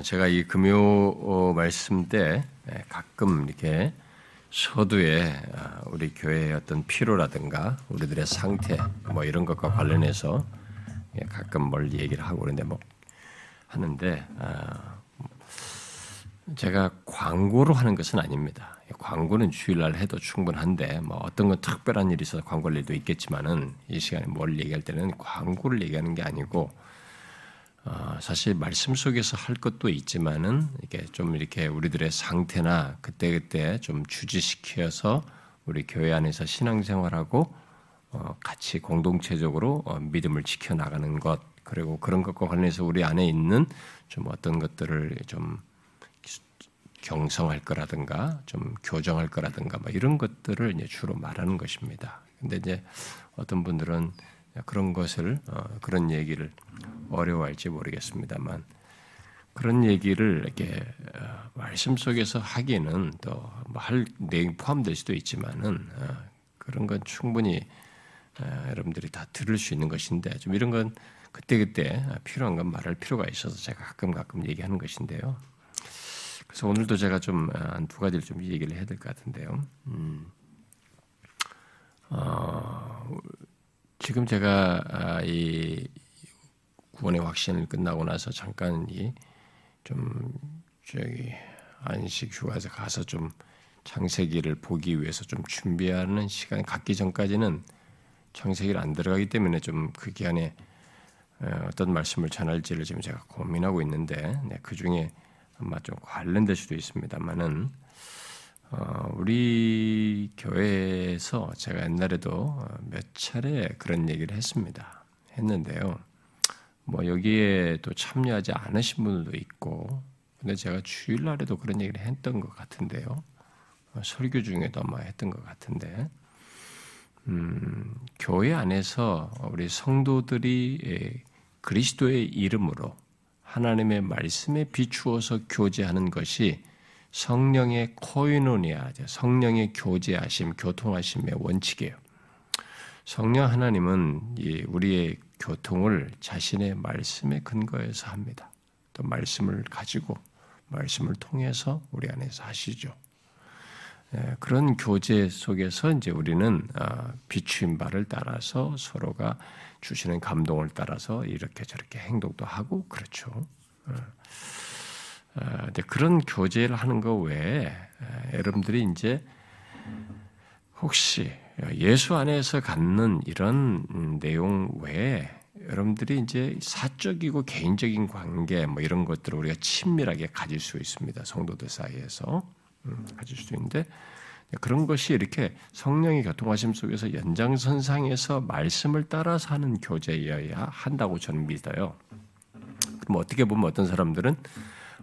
어, 제가 이 금요 어, 말씀 때 예, 가끔 이렇게 서두에 아, 우리 교회의 어떤 필요라든가 우리들의 상태 뭐 이런 것과 관련해서 예, 가끔 뭘 얘기를 하고 그러는데 뭐 하는데 아, 제가 광고로 하는 것은 아닙니다. 광고는 주일날 해도 충분한데 뭐 어떤 건 특별한 일이 있어서 광고를 일도 있겠지만은 이 시간에 뭘 얘기할 때는 광고를 얘기하는 게 아니고 어, 사실 말씀 속에서 할 것도 있지만은 이게 좀 이렇게 우리들의 상태나 그때 그때 좀 주지시켜서 우리 교회 안에서 신앙생활하고 어, 같이 공동체적으로 어, 믿음을 지켜 나가는 것 그리고 그런 것과 관련해서 우리 안에 있는 좀 어떤 것들을 좀 경성할 거라든가 좀 교정할 거라든가 뭐 이런 것들을 이제 주로 말하는 것입니다. 근데 이제 어떤 분들은 그런 것을 어, 그런 얘기를 어려워할지 모르겠습니다만 그런 얘기를 이렇게 어, 말씀 속에서 하기는 또할 뭐 내용 포함될 수도 있지만은 어, 그런 건 충분히 여러분들이 다 들을 수 있는 것인데 좀 이런 건 그때 그때 필요한 건 말할 필요가 있어서 제가 가끔 가끔 얘기하는 것인데요. 그래서 오늘도 제가 좀두 가지를 좀 얘기를 해야 될 것 같은데요. 음. 어, 지금 제가 아, 이 구원의 확신을 끝나고 나서 잠깐 이좀 저기 안식 휴가에서 가서 좀 창세기를 보기 위해서 좀 준비하는 시간이 갖기 전까지는 창세기를 안 들어가기 때문에 좀 그 기간에 어, 어떤 말씀을 전할지를 지금 제가 고민하고 있는데 네, 그 중에 아마 좀 관련될 수도 있습니다만은 어, 우리 교회에서 제가 옛날에도 어, 몇 차례 그런 얘기를 했습니다. 했는데요. 뭐 여기에 또 참여하지 않으신 분들도 있고, 근데 제가 주일날에도 그런 얘기를 했던 것 같은데요. 어, 설교 중에도 아마 했던 것 같은데, 음, 교회 안에서 우리 성도들이 그리스도의 이름으로 하나님의 말씀에 비추어서 교제하는 것이 성령의 코이노니아, 성령의 교제하심, 교통하심의 원칙이에요. 성령 하나님은 우리의 교통을 자신의 말씀에 근거해서 합니다. 또 말씀을 가지고 말씀을 통해서 우리 안에서 하시죠. 예, 그런 교제 속에서 이제 우리는 아, 비추인 바를 따라서 서로가 주시는 감동을 따라서 이렇게 저렇게 행동도 하고 그렇죠. 예. 어, 그런 교제를 하는 것 외에 어, 여러분들이 이제 혹시 예수 안에서 갖는 이런 내용 외에 여러분들이 이제 사적이고 개인적인 관계 뭐 이런 것들을 우리가 친밀하게 가질 수 있습니다. 성도들 사이에서 음, 가질 수 있는데 그런 것이 이렇게 성령의 교통하심 속에서 연장선상에서 말씀을 따라서 하는 교제여야 한다고 저는 믿어요. 그럼 어떻게 보면 어떤 사람들은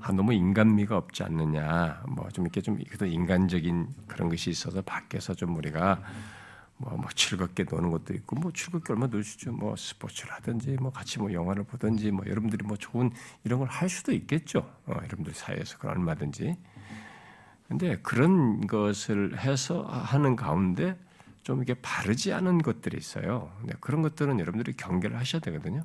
아, 너무 인간미가 없지 않느냐. 뭐 좀 이렇게 좀 인간적인 그런 것이 있어서 밖에서 좀 우리가 뭐, 뭐 즐겁게 노는 것도 있고 뭐 즐겁게 얼마 놀수 있죠. 뭐 스포츠를 하든지 뭐 같이 뭐 영화를 보든지 뭐 여러분들이 뭐 좋은 이런 걸 할 수도 있겠죠. 어, 여러분들 사이에서 그런 얼마든지. 근데 그런 것을 해서 하는 가운데 좀 이게 바르지 않은 것들이 있어요. 그런 것들은 여러분들이 경계를 하셔야 되거든요.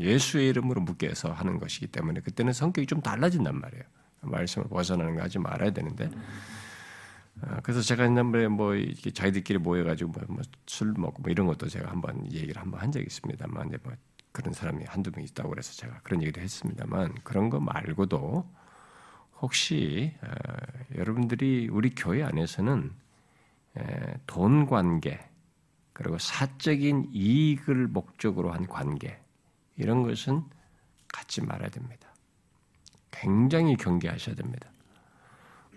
예수의 이름으로 묶여서 하는 것이기 때문에 그때는 성격이 좀 달라진단 말이에요. 말씀을 벗어나는 거 하지 말아야 되는데. 아, 그래서 제가 옛날에 뭐 이렇게 자기들끼리 모여가지고 뭐술 뭐 먹고 뭐 이런 것도 제가 한번 얘기를 한번 한 적이 있습니다만, 뭐 그런 사람이 한두 명 있다고 그래서 제가 그런 얘기를 했습니다만 그런 거 말고도 혹시 어, 여러분들이 우리 교회 안에서는 에, 돈 관계 그리고 사적인 이익을 목적으로 한 관계 이런 것은 갖지 말아야 됩니다. 굉장히 경계하셔야 됩니다.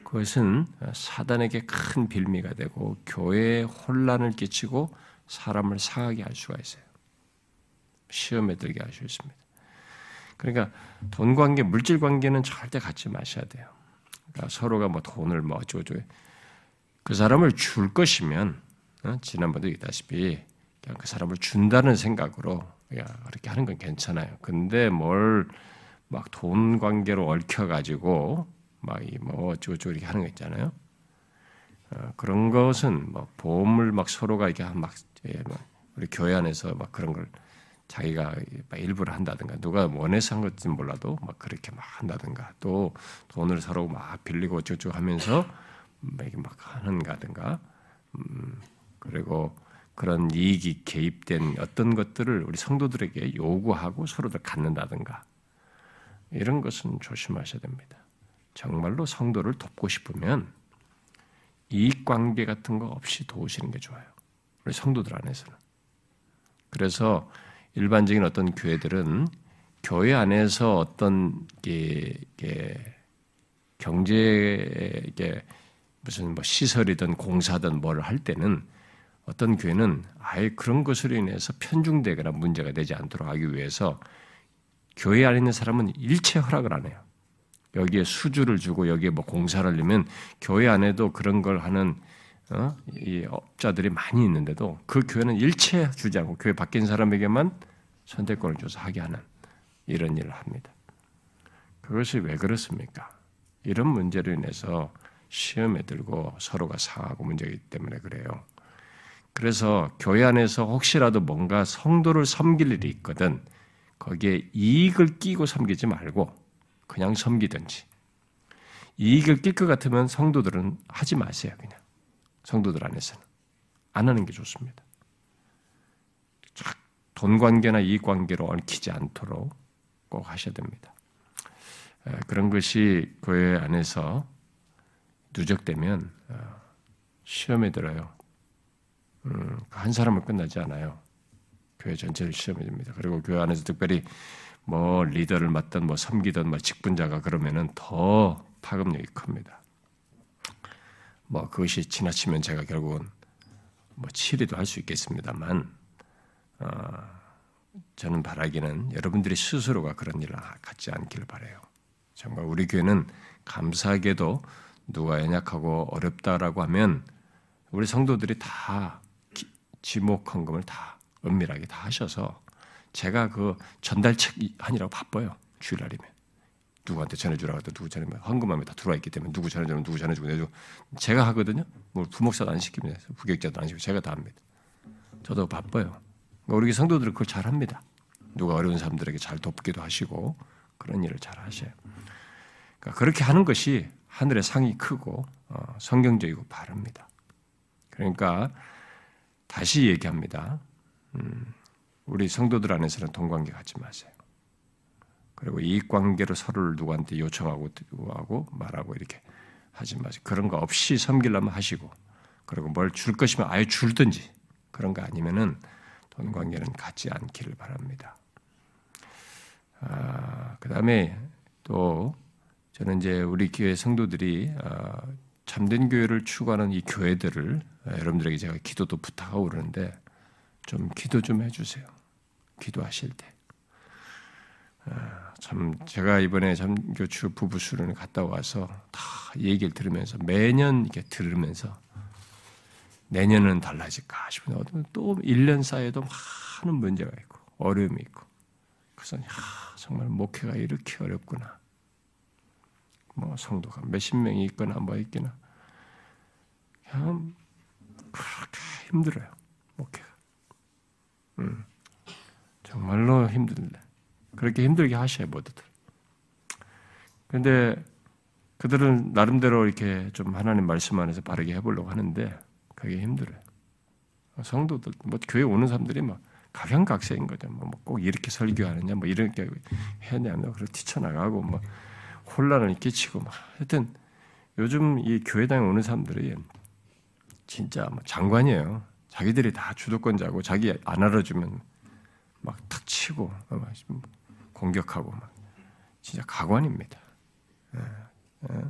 그것은 사단에게 큰 빌미가 되고 교회에 혼란을 끼치고 사람을 상하게 할 수가 있어요. 시험에 들게 할 수 있습니다. 그러니까 돈 관계, 물질 관계는 절대 갖지 마셔야 돼요. 그러니까 서로가 뭐 돈을 뭐 어쩌고저쩌고 그 사람을 줄 것이면 어? 지난번도 얘기했다시피 그냥 그 사람을 준다는 생각으로 그렇게 하는 건 괜찮아요. 근데 뭘 막 돈 관계로 얽혀가지고 막 이 뭐 어쩌고저쩌고 이렇게 하는 거 있잖아요. 어, 그런 것은 뭐 보험을 막 서로가 이렇게 막, 예, 막 우리 교회 안에서 막 그런 걸 자기가 막 일부러 한다든가 누가 원해서 한 것인지 몰라도 막 그렇게 막 한다든가 또 돈을 서로 막 빌리고 어쩌고 하면서 막 막 하는가든가 음, 그리고 그런 이익이 개입된 어떤 것들을 우리 성도들에게 요구하고 서로들 갖는다든가 이런 것은 조심하셔야 됩니다. 정말로 성도를 돕고 싶으면 이익 관계 같은 거 없이 도우시는 게 좋아요. 우리 성도들 안에서는. 그래서 일반적인 어떤 교회들은 교회 안에서 어떤 게, 게 경제 게 무슨 뭐 시설이든 공사든 뭘 할 때는 어떤 교회는 아예 그런 것으로 인해서 편중되거나 문제가 되지 않도록 하기 위해서 교회 안에 있는 사람은 일체 허락을 안 해요. 여기에 수주를 주고 여기에 뭐 공사를 하려면 교회 안에도 그런 걸 하는 어? 이 업자들이 많이 있는데도 그 교회는 일체 주지 않고 교회 바뀐 사람에게만 선택권을 줘서 하게 하는 이런 일을 합니다. 그것이 왜 그렇습니까? 이런 문제로 인해서 시험에 들고 서로가 상하고 문제이기 때문에 그래요. 그래서 교회 안에서 혹시라도 뭔가 성도를 섬길 일이 있거든 거기에 이익을 끼고 섬기지 말고 그냥 섬기든지 이익을 낄 것 같으면 성도들은 하지 마세요 그냥 성도들 안에서는 안 하는 게 좋습니다. 돈 관계나 이익 관계로 얽히지 않도록 꼭 하셔야 됩니다. 그런 것이 교회 안에서 누적되면 어, 시험에 들어요. 음, 한 사람은 끝나지 않아요. 교회 전체를 시험에 듭니다. 그리고 교회 안에서 특별히 뭐 리더를 맡던 뭐 섬기던 뭐 직분자가 그러면은 더 파급력이 큽니다. 뭐 그것이 지나치면 제가 결국은 뭐 치리도 할 수 있겠습니다만 어, 저는 바라기는 여러분들이 스스로가 그런 일을 갖지 않기를 바래요. 정말 우리 교회는 감사하게도 누가 연약하고 어렵다라고 하면 우리 성도들이 다 지목 헌금을 다 은밀하게 다 하셔서 제가 그 전달책 하니라고 바빠요. 주일날이면. 누구한테 전해주라고 해도 누구 전해면 헌금함에 다 들어와 있기 때문에 누구 전해주면 누구 전해주고 내주고 제가 하거든요. 뭐 부목사도 안 시킵니다. 부격자도 안 시키고 제가 다 합니다. 저도 바빠요. 그러니까 우리 성도들은 그걸 잘 합니다. 누가 어려운 사람들에게 잘 돕기도 하시고 그런 일을 잘 하셔요. 그러니까 그렇게 하는 것이 하늘의 상이 크고 어, 성경적이고 바릅니다. 그러니까 다시 얘기합니다. 음, 우리 성도들 안에서는 동관계 갖지 마세요. 그리고 이익 관계로 서로를 누구한테 요청하고 하고 말하고 이렇게 하지 마세요. 그런 거 없이 섬기려면 하시고 그리고 뭘 줄 것이면 아예 줄든지 그런 거 아니면은 돈 관계는 갖지 않기를 바랍니다. 아, 그 다음에 또 저는 이제 우리 교회 성도들이 아, 참된 교회를 추구하는 이 교회들을 여러분들에게 제가 기도도 부탁하고 그러는데 좀 기도 좀 해주세요. 기도하실 때. 아, 참 제가 이번에 참교추 부부 수련을 갔다 와서 다 얘기를 들으면서 매년 이렇게 들으면서 내년은 달라질까 싶은데 또 1년 사이에도 많은 문제가 있고 어려움이 있고 그래서 야, 정말 목회가 이렇게 어렵구나. 뭐 성도가 몇십 명이 있거나 뭐 있거나 그냥 그렇게 힘들어요 목회가. 음, 정말로 힘든데 그렇게 힘들게 하셔요 모두들. 근데 그들은 나름대로 이렇게 좀 하나님 말씀 안에서 바르게 해보려고 하는데 그게 힘들어요. 성도들, 뭐 교회 오는 사람들이 막 각양각색인 거죠. 뭐 이렇게 설교하느냐, 뭐 이렇게 해야 뭐 그리고 뛰쳐나가고 뭐 혼란을 끼치고 막 하여튼 요즘 이 교회당에 오는 사람들이 진짜 뭐 장관이에요. 자기들이 다 주도권자고 자기 안 알아주면 막 탁 치고 막 공격하고 막 진짜 가관입니다. 예, 예.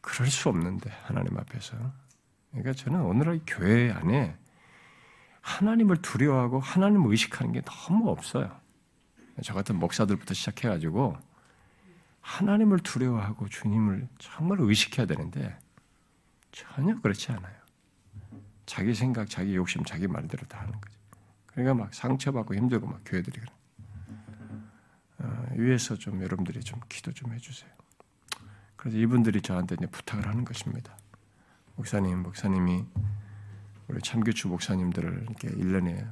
그럴 수 없는데 하나님 앞에서 그러니까 저는 오늘날 교회 안에 하나님을 두려워하고 하나님을 의식하는 게 너무 없어요. 저 같은 목사들부터 시작해가지고 하나님을 두려워하고 주님을 정말 의식해야 되는데 전혀 그렇지 않아요. 자기 생각, 자기 욕심, 자기 말대로 다 하는 거죠. 그러니까 막 상처받고 힘들고 막 교회들이 그래. 어, 위에서 좀 여러분들이 좀 기도 좀 해주세요. 그래서 이분들이 저한테 이제 부탁을 하는 것입니다. 목사님, 목사님이 우리 참교추 목사님들을 이렇게 1년에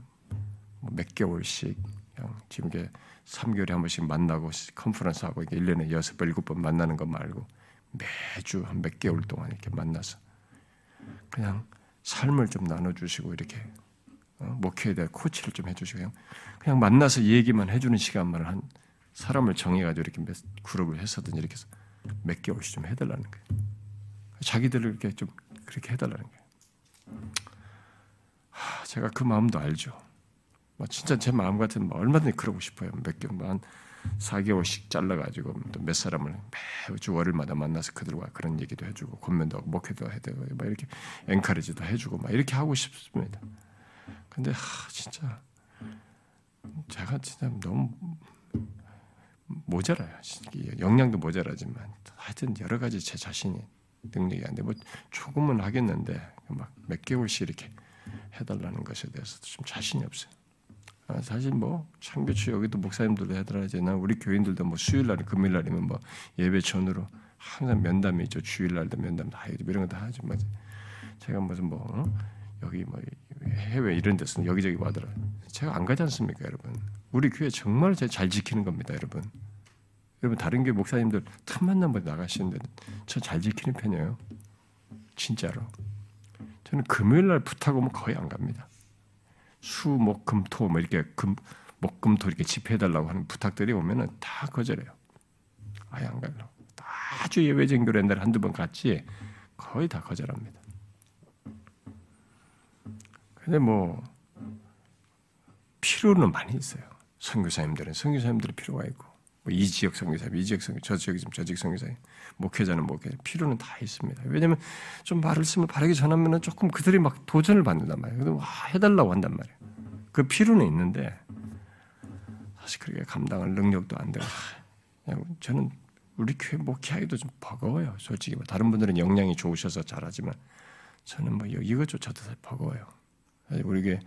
뭐몇 개월씩 그냥 지금 이게 3개월에 한 번씩 만나고 컨퍼런스 하고 이게 1년에 6번, 7번 만나는 것 말고 매주 한 몇 개월 동안 이렇게 만나서 그냥 삶을 좀 나눠주시고 이렇게 어? 목회에 대한 코치를 좀 해주시고 그냥, 그냥 만나서 얘기만 해주는 시간만을 한 사람을 정해가지고 이렇게 몇 그룹을 했었든지 이렇게 해서 몇 개월씩 좀 해달라는 거예요. 자기들을 이렇게 좀 그렇게 해달라는 거예요. 하, 제가 그 마음도 알죠. 뭐 진짜 제 마음 같은 뭐 얼마든지 그러고 싶어요. 몇 개만 4개월씩 잘라가지고 또 몇 사람을 매주 월요일마다 만나서 그들과 그런 얘기도 해주고 권면도 하고 목회도 해주고 막 이렇게 엔카리지도 해주고 막 이렇게 하고 싶습니다. 근데 하, 진짜 제가 진짜 너무 모자라요. 역량도 모자라지만 하여튼 여러 가지 제 자신이 능력이 안 돼. 뭐 조금은 하겠는데 막 몇 개월씩 이렇게 해달라는 것에 대해서도 좀 자신이 없어요. 아, 사실 뭐 창교추 여기도 목사님들도 해달라지 나 우리 교인들도 뭐 수요일 날 금요일 날이면 뭐 예배 전으로 항상 면담이 있죠. 주일 날도 면담 다 해야 이런 거 다 하지 뭐 제가 무슨 뭐 어? 여기 뭐 해외 이런 데서 여기저기 와더라. 제가 안 가지 않습니까, 여러분? 우리 교회 정말 잘 지키는 겁니다, 여러분. 여러분 다른 교회 목사님들 틈만 나면 나가시는데 저 잘 지키는 편이에요. 진짜로. 저는 금요일 날 부탁하면 거의 안 갑니다. 수, 목, 금, 토, 뭐 이렇게 금, 목, 금, 토 이렇게 집회해달라고 하는 부탁들이 오면은 다 거절해요. 아예 안 가려고. 아주 예외적인 교회 옛날에 한두 번 갔지 거의 다 거절합니다. 근데 뭐 필요는 많이 있어요. 선교사님들은 선교사님들이 필요가 있고 뭐 이 지역 선교사님, 이 지역 선교, 저 지역 저 지역 선교사님, 목회자는 목회 필요는 다 있습니다. 왜냐하면 좀 말씀을 바르게 전하면은 조금 그들이 막 도전을 받는단 말이에요. 그래서 와 해달라고 한단 말이에요. 그 필요는 있는데 사실 그렇게 감당할 능력도 안 되고 저는 우리 교회 목회하기도 좀 버거워요. 솔직히 뭐 다른 분들은 역량이 좋으셔서 잘하지만 저는 뭐 이것조차도 버거워요. 우리 게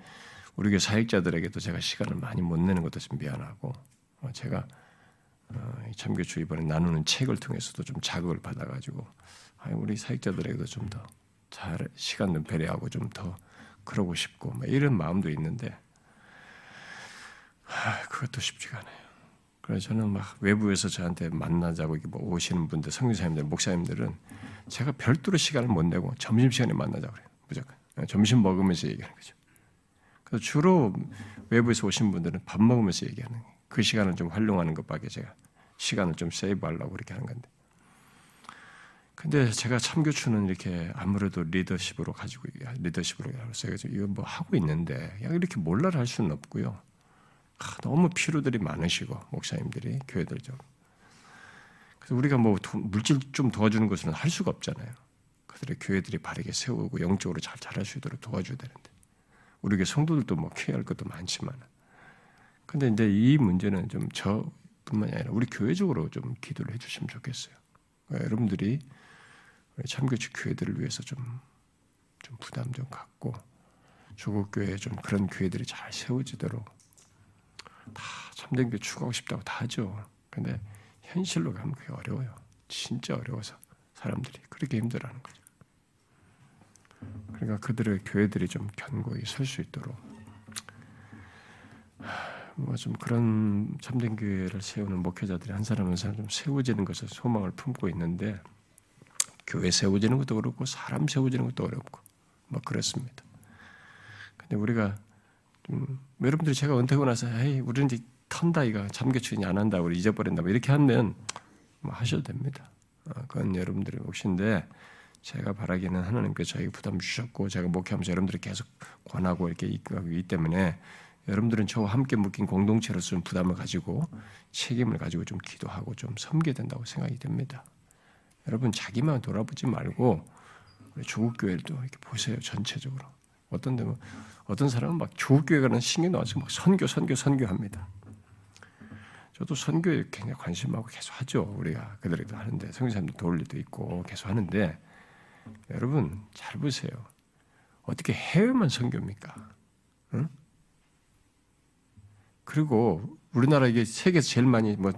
우리 교 사역자들에게도 제가 시간을 많이 못 내는 것도 좀 미안하고 어, 제가 어, 참교주 이번에 나누는 책을 통해서도 좀 자극을 받아가지고 우리 사역자들에게도 좀 더 잘 시간 좀 배려하고 좀 더 그러고 싶고 뭐 이런 마음도 있는데 그것도 쉽지가 않아요. 그래서 저는 막 외부에서 저한테 만나자고 뭐 오시는 분들, 성교사님들, 목사님들은 제가 별도로 시간을 못 내고 점심 시간에 만나자 그래요. 무조건 점심 먹으면서 얘기하는 거죠. 그래서 주로 외부에서 오신 분들은 밥 먹으면서 얘기하는 거예요. 그 시간을 좀 활용하는 것밖에 제가 시간을 좀 세이브하려고 그렇게 하는 건데. 근데 제가 참교추는 이렇게 아무래도 리더십으로 가지고 리더십으로 해서 이거 뭐 하고 있는데 이렇게 몰라를 할 수는 없고요. 너무 필요들이 많으시고 목사님들이 교회들 좀. 그래서 우리가 뭐 물질 좀 도와주는 것은 할 수가 없잖아요. 그들의 교회들이 바르게 세우고 영적으로 잘 자랄 수 있도록 도와줘야 되는데 우리 교 성도들도 뭐 피할 것도 많지만 근데 이제 이 문제는 좀 저 뿐만이 아니라 우리 교회적으로 좀 기도를 해주시면 좋겠어요. 그러니까 여러분들이 참교치 교회들을 위해서 좀, 좀 부담 좀 갖고 조국 교회 좀 그런 교회들이 잘 세워지도록 다 참된 교회 추구하고 싶다고 다 하죠. 근데 현실로 가면 그게 어려워요. 진짜 어려워서 사람들이 그렇게 힘들어하는 거죠. 그러니까 그들의 교회들이 좀 견고히 설 수 있도록 뭐 좀 그런 참된 교회를 세우는 목회자들이 한 사람 한 사람 좀 세워지는 것을 소망을 품고 있는데 교회 세워지는 것도 그렇고 사람 세워지는 것도 어렵고 뭐 그렇습니다. 근데 우리가 좀 여러분들이 제가 은퇴하고 나서 에이 우리는 이제 턴다 이가 참교추니 안 한다 우리 잊어버린다 뭐 이렇게 하면 뭐 하셔도 됩니다. 어, 그건 여러분들의 몫인데 제가 바라기는 하나님께서 저에게 부담 주셨고 제가 목회하면서 여러분들이 계속 권하고 이렇게 이끌기 때문에 여러분들은 저와 함께 묶인 공동체로서 부담을 가지고 책임을 가지고 좀 기도하고 좀 섬겨야 된다고 생각이 됩니다. 여러분 자기만 돌아보지 말고 우리 조국 교회도 이렇게 보세요 전체적으로 어떤 데는 어떤 사람은 막 조국 교회 가는 신경 나와서 막 선교 선교 선교합니다. 저도 선교에 굉장히 관심하고 계속 하죠. 우리가 그들에게도 하는데 성교사님도 도울 일도 있고 계속 하는데 여러분 잘 보세요. 어떻게 해외만 선교입니까? 응? 그리고 우리나라 이게 세계에서 제일 많이 뭐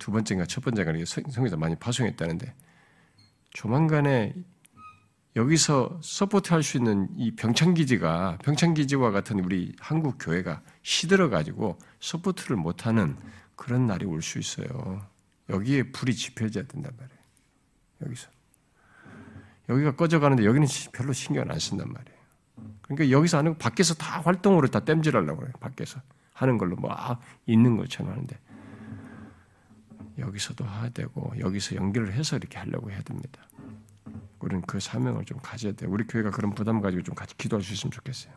두 번째인가 첫 번째인가 성교사 많이 파송했다는데 조만간에 여기서 support할 수 있는 이 병참기지가 병참기지와 같은 우리 한국 교회가 시들어 가지고 support를 못하는 그런 날이 올 수 있어요. 여기에 불이 지펴져야 된단 말이에요. 여기서 여기가 꺼져가는데 여기는 별로 신경 안 쓴단 말이에요. 그러니까 여기서 하는 거 밖에서 다 활동으로 다 땜질하려고 그래요. 밖에서 하는 걸로 뭐 아, 있는 것처럼 하는데 여기서도 해야 되고 여기서 연결을 해서 이렇게 하려고 해야 됩니다. 우리는 그 사명을 좀 가져야 돼요. 우리 교회가 그런 부담 가지고 좀 같이 기도할 수 있으면 좋겠어요.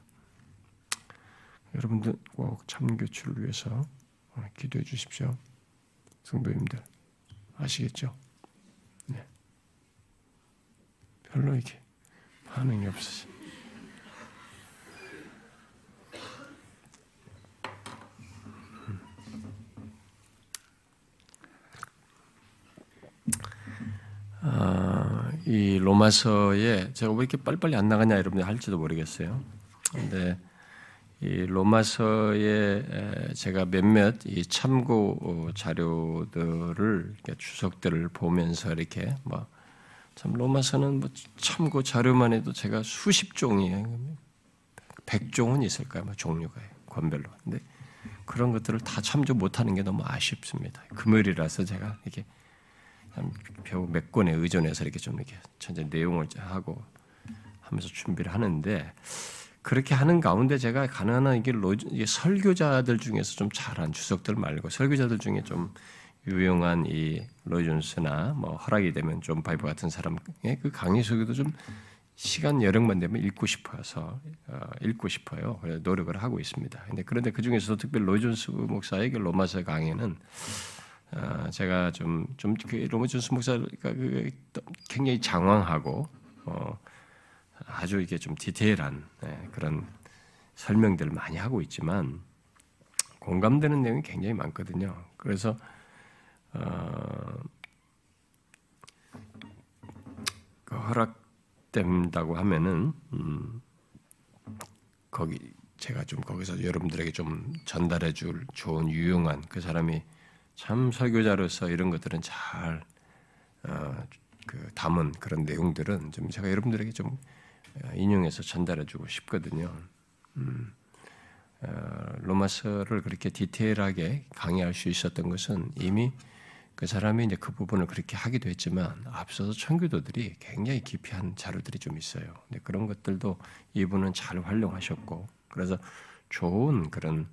여러분들 꼭 참교추를 위해서 기도해 주십시오. 성도님들 아시겠죠? 네. 별로 이렇게 반응이 없으시. 아, 이 로마서에 제가 왜 이렇게 빨리빨리 안 나가냐 여러분들 할지도 모르겠어요. 근데 이 로마서에 제가 몇몇 이 참고 자료들을 주석들을 보면서 이렇게 뭐 참 로마서는 뭐 참고 자료만 해도 제가 수십 종이에요. 백 종은 있을까요? 뭐 종류가 권별로. 근데 그런 것들을 다 참조 못하는 게 너무 아쉽습니다. 금요일이라서 제가 이렇게 겨우 몇 권에 의존해서 이렇게 좀 이렇게 천천히 내용을 하고 하면서 준비를 하는데 그렇게 하는 가운데 제가 가능한 이게, 로, 이게 설교자들 중에서 좀 잘한 주석들 말고 설교자들 중에 좀 유용한 이 로이존스나 뭐 허락이 되면 좀 바이브 같은 사람의 그 강의 속에도 좀 시간 여력만 되면 읽고 싶어서 어, 읽고 싶어요. 노력을 하고 있습니다. 근데 그런데 그 중에서도 특별히 로이존스 목사의 그 로마서 강의는 어, 제가 좀 좀 그 로마존스 목사가 그 굉장히 장황하고 어, 아주 이게 좀 디테일한 네, 그런 설명들을 많이 하고 있지만 공감되는 내용이 굉장히 많거든요. 그래서 어, 그 허락된다고 하면은 음, 거기 제가 좀 거기서 여러분들에게 좀 전달해 줄 좋은 유용한 그 사람이 참 설교자로서 이런 것들은 잘 어, 그 담은 그런 내용들은 좀 제가 여러분들에게 좀 어, 인용해서 전달해주고 싶거든요. 음, 어, 로마서를 그렇게 디테일하게 강의할 수 있었던 것은 이미 그 사람이 이제 그 부분을 그렇게 하기도 했지만 앞서서 청교도들이 굉장히 깊이 한 자료들이 좀 있어요. 근데 그런 것들도 이분은 잘 활용하셨고 그래서 좋은 그런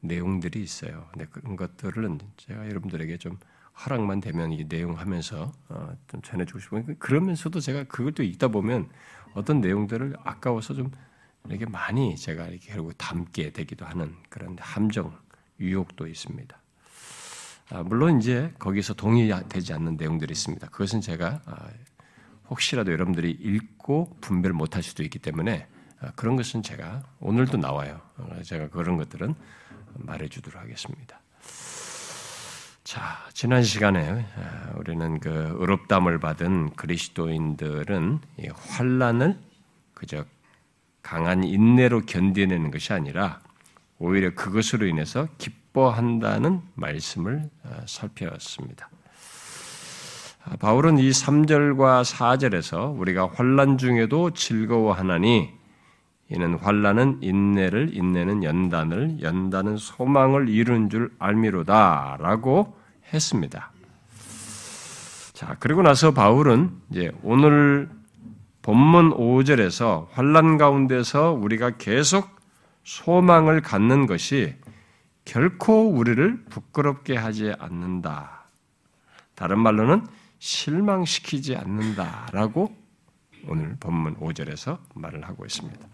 내용들이 있어요. 근데 그런 것들은 제가 여러분들에게 좀 허락만 되면 이 내용 하면서 어, 좀 전해주고 싶어요. 그러면서도 제가 또 읽다 보면 어떤 내용들을 아까워서 좀 이렇게 많이 제가 이렇게 결국 담게 되기도 하는 그런 함정, 유혹도 있습니다. 아, 물론 이제 거기서 동의되지 않는 내용들이 있습니다. 그것은 제가 아, 혹시라도 여러분들이 읽고 분별 못할 수도 있기 때문에 아, 그런 것은 제가 오늘도 나와요. 어, 제가 그런 것들은 말해주도록 하겠습니다. 자, 지난 시간에 우리는 그 의롭담을 받은 그리스도인들은 환란을 그저 강한 인내로 견뎌내는 것이 아니라 오히려 그것으로 인해서 기뻐한다는 말씀을 어, 살펴봤습니다. 아, 바울은 이 3절과 4절에서 우리가 환란 중에도 즐거워하나니 이는 환란은 인내를 인내는 연단을 연단은 소망을 이룬 줄 알미로다라고 했습니다. 자, 그리고 나서 바울은 이제 오늘 본문 5절에서 환란 가운데서 우리가 계속 소망을 갖는 것이 결코 우리를 부끄럽게 하지 않는다. 다른 말로는 실망시키지 않는다라고 오늘 본문 5절에서 말을 하고 있습니다.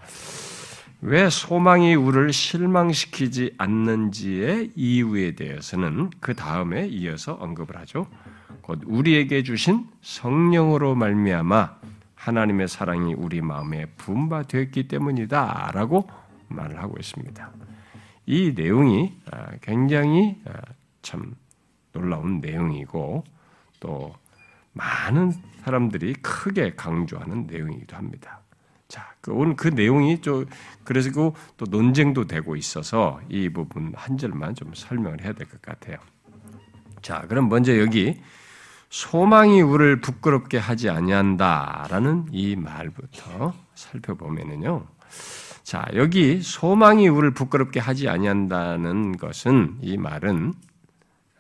왜 소망이 우리를 실망시키지 않는지의 이유에 대해서는 그 다음에 이어서 언급을 하죠. 곧 우리에게 주신 성령으로 말미암아 하나님의 사랑이 우리 마음에 분바되었기 때문이다라고 말을 하고 있습니다. 이 내용이 아, 굉장히 아, 참 놀라운 내용이고 또 많은 사람들이 크게 강조하는 내용이기도 합니다. 자, 그 오늘 그 내용이 좀 그래서 또 논쟁도 되고 있어서 이 부분 한 절만 좀 설명을 해야 될 것 같아요. 자, 그럼 먼저 여기 소망이 우리를 부끄럽게 하지 아니한다라는 이 말부터 살펴보면은요. 자, 여기 소망이 우리를 부끄럽게 하지 아니한다는 것은 이 말은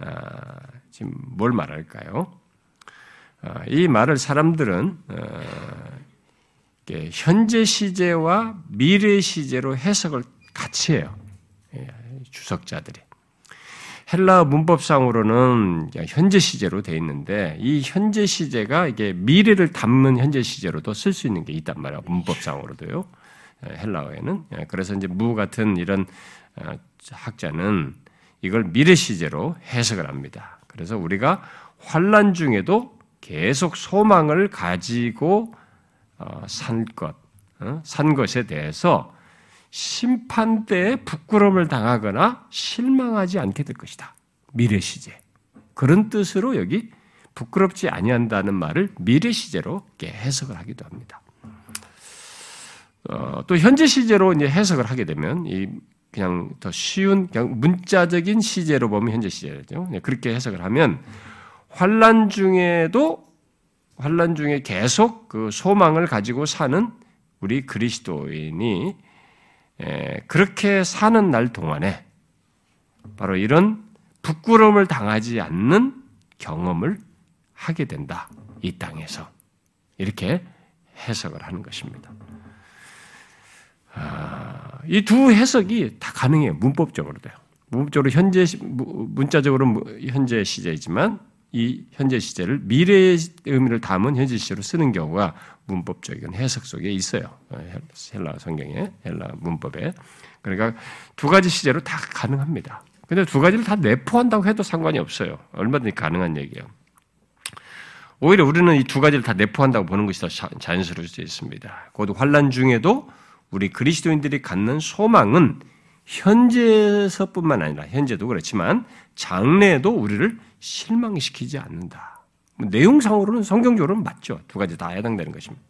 아, 지금 뭘 말할까요? 아, 이 말을 사람들은 어, 현재 시제와 미래 시제로 해석을 같이 해요. 예, 주석자들이. 헬라 문법상으로는 현재 시제로 돼 있는데 이 현재 시제가 이게 미래를 담는 현재 시제로도 쓸 수 있는 게 있단 말이야 문법상으로도요 예, 헬라어에는 예, 그래서 이제 무 같은 이런 어, 학자는 이걸 미래 시제로 해석을 합니다. 그래서 우리가 환란 중에도 계속 소망을 가지고 어, 산 것, 어, 산 것에 대해서 심판 때에 부끄러움을 당하거나 실망하지 않게 될 것이다. 미래 시제. 그런 뜻으로 여기 부끄럽지 아니한다는 말을 미래 시제로 해석을 하기도 합니다. 어, 또 현재 시제로 이제 해석을 하게 되면 이 그냥 더 쉬운 그냥 문자적인 시제로 보면 현재 시제죠. 그렇게 해석을 하면 환란 중에도 환란 중에 계속 그 소망을 가지고 사는 우리 그리스도인이 그렇게 사는 날 동안에 바로 이런 부끄러움을 당하지 않는 경험을 하게 된다. 이 땅에서. 이렇게 해석을 하는 것입니다. 아, 이두 해석이 다 가능해요. 문법적으로 돼요. 문법적으로 현재, 문자적으로 현재 시제이지만 이 현재 시제를 미래의 의미를 담은 현재 시제로 쓰는 경우가 문법적인 해석 속에 있어요. 헬라 성경에, 헬라 문법에. 그러니까 두 가지 시제로 다 가능합니다. 근데 두 가지를 다 내포한다고 해도 상관이 없어요. 얼마든지 가능한 얘기예요. 오히려 우리는 이 두 가지를 다 내포한다고 보는 것이 더 자연스러울 수 있습니다. 곧 환란 중에도 우리 그리스도인들이 갖는 소망은 현재에서뿐만 아니라 현재도 그렇지만 장래에도 우리를 실망시키지 않는다. 뭐 내용상으로는 성경적으로는 맞죠. 두 가지 다 해당되는 것입니다.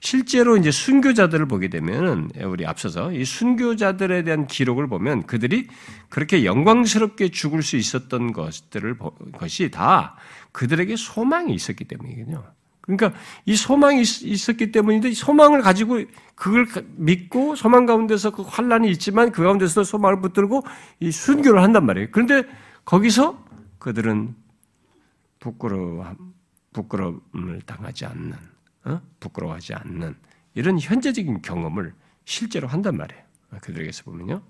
실제로 이제 순교자들을 보게 되면은 우리 앞서서 이 순교자들에 대한 기록을 보면 그들이 그렇게 영광스럽게 죽을 수 있었던 것들을 것이 다 그들에게 소망이 있었기 때문이거든요. 그러니까 이 소망이 있었기 때문인데 소망을 가지고 그걸 믿고 소망 가운데서 그 환란이 있지만 그 가운데서 소망을 붙들고 이 순교를 한단 말이에요. 그런데 거기서 그들은 부끄러워 부끄러움을 당하지 않는 어? 부끄러워하지 않는 이런 현재적인 경험을 실제로 한단 말이에요. 그들에게서 보면요.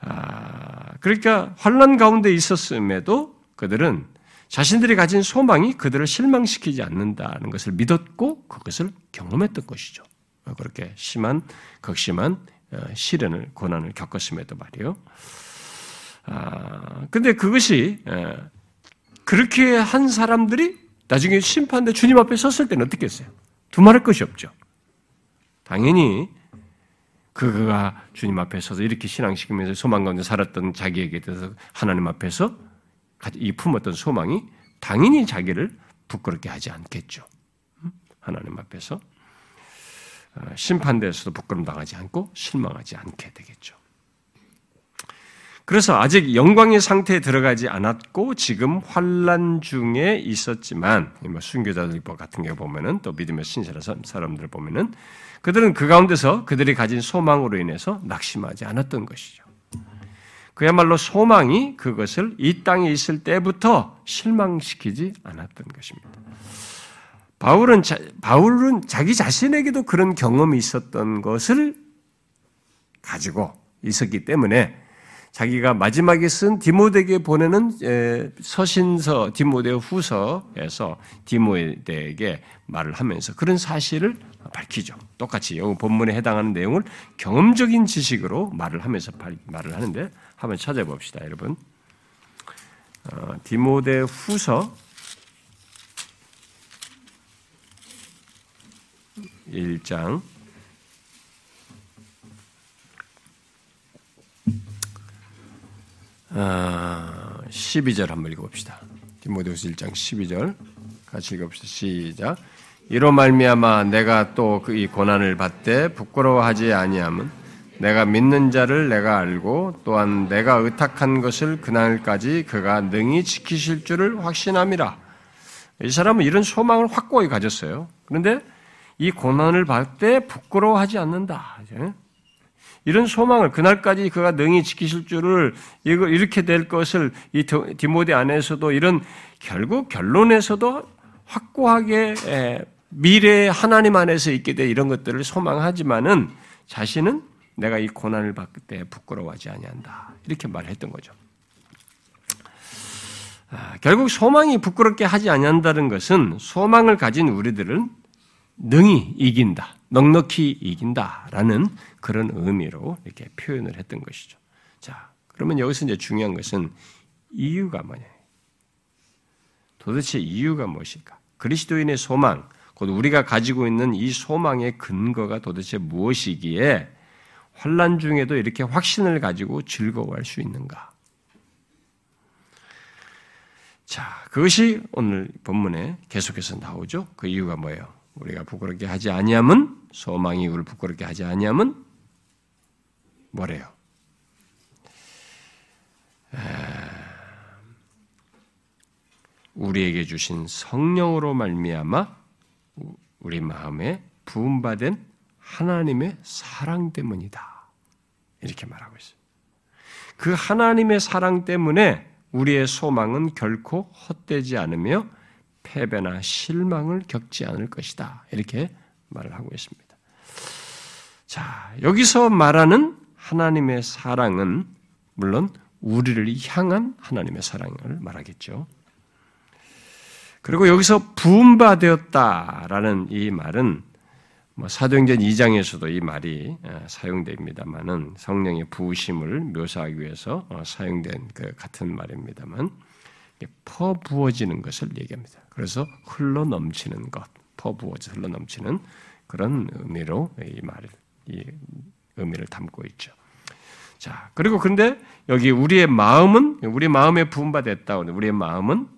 아, 그러니까 환란 가운데 있었음에도 그들은 자신들이 가진 소망이 그들을 실망시키지 않는다는 것을 믿었고 그것을 경험했던 것이죠. 그렇게 심한 극심한 어, 시련을 고난을 겪었음에도 말이요. 아, 근데 그것이 그렇게 한 사람들이 나중에 심판대 주님 앞에 섰을 때는 어떻게 했어요? 두말할 것이 없죠. 당연히 그가 주님 앞에 서서 이렇게 신앙시키면서 소망 가운데 살았던 자기에게 대해서 하나님 앞에서 이 품었던 소망이 당연히 자기를 부끄럽게 하지 않겠죠. 하나님 앞에서 어, 심판대에서도 부끄럼 당하지 않고 실망하지 않게 되겠죠. 그래서 아직 영광의 상태에 들어가지 않았고 지금 환란 중에 있었지만 뭐 순교자들 같은 경우 보면은 또 믿음의 신실한 사람들 보면은 그들은 그 가운데서 그들이 가진 소망으로 인해서 낙심하지 않았던 것이죠. 그야말로 소망이 그것을 이 땅에 있을 때부터 실망시키지 않았던 것입니다. 바울은, 자, 바울은 자기 자신에게도 그런 경험이 있었던 것을 가지고 있었기 때문에 자기가 마지막에 쓴 디모데에게 보내는 서신서 디모데 후서에서 디모데에게 말을 하면서 그런 사실을 밝히죠. 똑같이 여 본문에 해당하는 내용을 경험적인 지식으로 말을 하면서 말을 하는데 한번 찾아봅시다, 여러분. 어, 디모데 후서 1장 12절 한번 읽어봅시다. 디모데후서 1장 12절 같이 읽어봅시다. 시작. 이로 말미암아 내가 또 그 이 고난을 받되 부끄러워하지 아니함은 내가 믿는 자를 내가 알고 또한 내가 의탁한 것을 그날까지 그가 능히 지키실 줄을 확신함이라. 이 사람은 이런 소망을 확고하게 가졌어요. 그런데 이 고난을 때 부끄러워하지 않는다. 이런 소망을 그날까지 그가 능히 지키실 줄을 이렇게 될 것을 이 디모데 안에서도 이런 결국 결론에서도 확고하게 미래 하나님 안에서 있게 돼 이런 것들을 소망하지만은 자신은 내가 이 고난을 받을 때 부끄러워하지 아니한다 이렇게 말했던 거죠. 아, 결국 소망이 부끄럽게 하지 아니한다는 것은 소망을 가진 우리들은 능히 이긴다, 넉넉히 이긴다라는 그런 의미로 이렇게 표현을 했던 것이죠. 자, 그러면 여기서 이제 중요한 것은 이유가 뭐냐? 도대체 이유가 무엇일까? 그리스도인의 소망, 곧 우리가 가지고 있는 이 소망의 근거가 도대체 무엇이기에 환란 중에도 이렇게 확신을 가지고 즐거워할 수 있는가? 자, 그것이 오늘 본문에 계속해서 나오죠. 그 이유가 뭐예요? 우리가 부끄럽게 하지 아니함은 소망이 우리를 부끄럽게 하지 아니함은 뭐래요? 우리에게 주신 성령으로 말미암아 우리 마음에 부음받은 하나님의 사랑 때문이다. 이렇게 말하고 있어요. 그 하나님의 사랑 때문에 우리의 소망은 결코 헛되지 않으며 패배나 실망을 겪지 않을 것이다. 이렇게 말을 하고 있습니다. 자, 여기서 말하는 하나님의 사랑은 물론 우리를 향한 하나님의 사랑을 말하겠죠. 그리고 여기서 부음받았다라는 이 말은 뭐 사도행전 2장에서도 이 말이 어, 사용됩니다만은 성령의 부으심을 묘사하기 위해서 어, 사용된 그 같은 말입니다만 퍼부어지는 것을 얘기합니다. 그래서 흘러 넘치는 것, 퍼부어져 흘러 넘치는 그런 의미로 이 말을 이 의미를 담고 있죠. 자, 그리고 근데 여기 우리의 마음은 우리 마음에 부음받았다. 우리의 마음은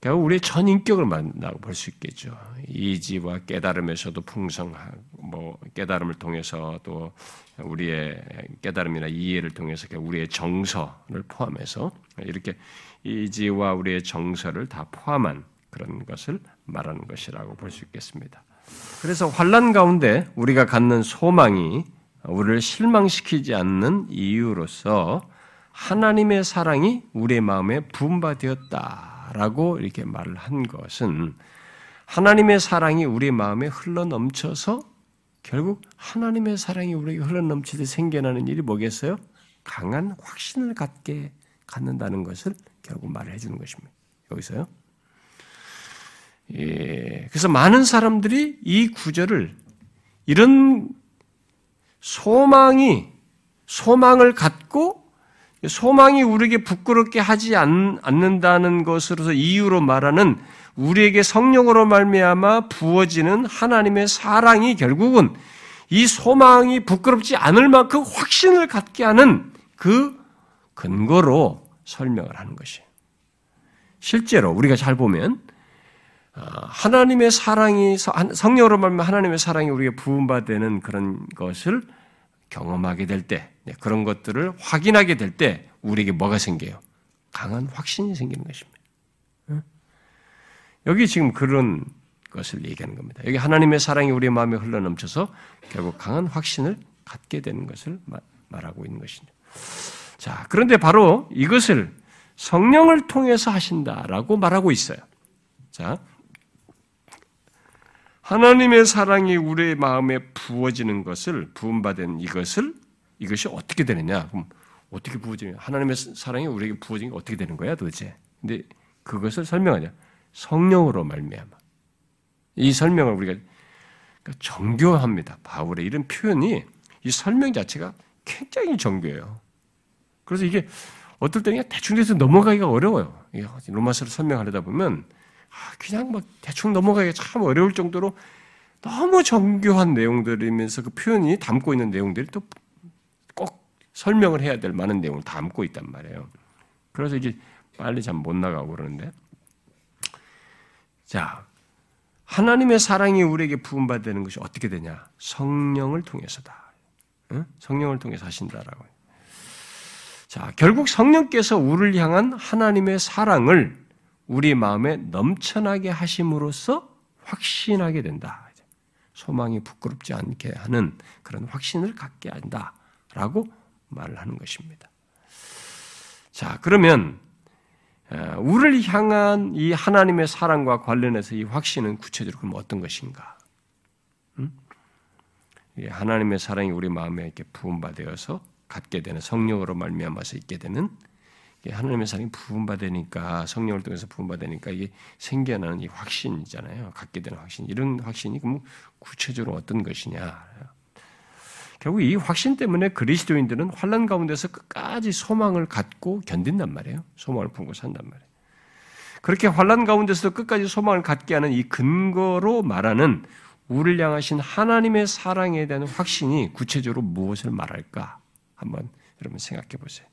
결국 우리의 전 인격을 만나고 볼 수 있겠죠. 이지와 깨달음에서도 풍성하고 뭐 깨달음을 통해서 또 우리의 깨달음이나 이해를 통해서 우리의 정서를 포함해서 이렇게 이지와 우리의 정서를 다 포함한 그런 것을 말하는 것이라고 볼 수 있겠습니다. 그래서 환란 가운데 우리가 갖는 소망이 우리를 실망시키지 않는 이유로서 하나님의 사랑이 우리의 마음에 부음받되었다라고 이렇게 말을 한 것은 하나님의 사랑이 우리 마음에 흘러 넘쳐서 결국 하나님의 사랑이 우리에게 흘러 넘치듯 생겨나는 일이 뭐겠어요? 강한 확신을 갖게 갖는다는 것을 결국 말을 해주는 것입니다. 여기서요. 예, 그래서 많은 사람들이 이 구절을 이런 소망이 소망을 갖고 소망이 우리에게 부끄럽게 하지 않, 는다는 것으로서 이유로 말하는 우리에게 성령으로 말미암아 부어지는 하나님의 사랑이 결국은 이 소망이 부끄럽지 않을 만큼 확신을 갖게 하는 그 근거로 설명을 하는 것이에요. 실제로 우리가 잘 보면 어, 하나님의 사랑이 성령으로 말하면 하나님의 사랑이 우리에게 부음받는 그런 것을 경험하게 될 때, 네, 그런 것들을 확인하게 될 때 우리에게 뭐가 생겨요? 강한 확신이 생기는 것입니다. 여기 지금 그런 것을 얘기하는 겁니다. 여기 하나님의 사랑이 우리의 마음에 흘러넘쳐서 결국 강한 확신을 갖게 되는 것을 말하고 있는 것이죠. 자, 그런데 바로 이것을 성령을 통해서 하신다라고 말하고 있어요. 자, 하나님의 사랑이 우리의 마음에 부어지는 것을 부음받은 이것을 이것이 어떻게 되느냐? 그럼 어떻게 부어지냐? 하나님의 사랑이 우리에게 부어진 게 어떻게 되는 거야, 도대체? 근데 그것을 설명하냐? 성령으로 말미암아. 이 설명을 우리가 그러니까 정교합니다. 바울의 이런 표현이 이 설명 자체가 굉장히 정교해요. 그래서 이게 어떨 때는 대충 돼서 넘어가기가 어려워요. 로마서를 설명하려다 보면 아, 그냥 막 대충 넘어가기가 참 어려울 정도로 너무 정교한 내용들이면서 그 표현이 담고 있는 내용들이 또 꼭 설명을 해야 될 많은 내용을 담고 있단 말이에요. 그래서 이게 빨리 잘못 나가고 그러는데. 자, 하나님의 사랑이 우리에게 부음받는 것이 어떻게 되냐? 성령을 통해서다. 응? 성령을 통해서 하신다라고. 자, 결국 성령께서 우리를 향한 하나님의 사랑을 우리 마음에 넘쳐나게 하심으로써 확신하게 된다. 소망이 부끄럽지 않게 하는 그런 확신을 갖게 한다라고 말을 하는 것입니다. 자, 그러면 어, 우리를 향한 이 하나님의 사랑과 관련해서 이 확신은 구체적으로 그럼 어떤 것인가? 음? 하나님의 사랑이 우리 마음에 이렇게 부음받아서 갖게 되는 성령으로 말미암아서 있게 되는 하나님의 사랑이 부음받으니까 성령을 통해서 부음받으니까 이게 생겨나는 이 확신이잖아요. 갖게 되는 확신. 이런 확신이 그럼 구체적으로 어떤 것이냐? 결국 이 확신 때문에 그리스도인들은 환란 가운데서 끝까지 소망을 갖고 견딘단 말이에요. 소망을 품고 산단 말이에요. 그렇게 환란 가운데서도 끝까지 소망을 갖게 하는 이 근거로 말하는 우리를 향하신 하나님의 사랑에 대한 확신이 구체적으로 무엇을 말할까? 한번 여러분 생각해 보세요.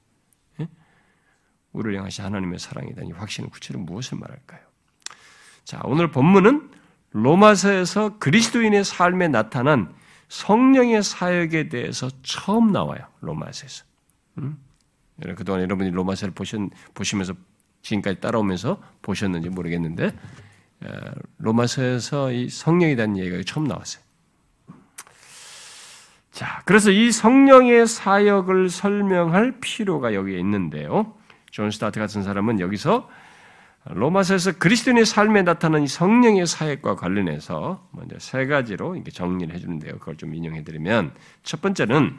예? 우리를 향하신 하나님의 이 확신은 구체적으로 무엇을 말할까요? 자, 오늘 본문은 로마서에서 그리스도인의 삶에 나타난 성령의 사역에 대해서 처음 나와요. 로마서에서. 음? 그동안 여러분이 로마서를 보셨, 보시면서 지금까지 따라오면서 보셨는지 모르겠는데 로마서에서 이 성령에 대한 얘기가 처음 나왔어요. 자, 그래서 이 성령의 사역을 설명할 필요가 여기에 있는데요. 존 스타트 같은 사람은 여기서 로마서에서 그리스도인의 삶에 나타나는 성령의 사역과 관련해서 먼저 세 가지로 이렇게 정리를 해주는데요. 그걸 좀 인용해드리면 첫 번째는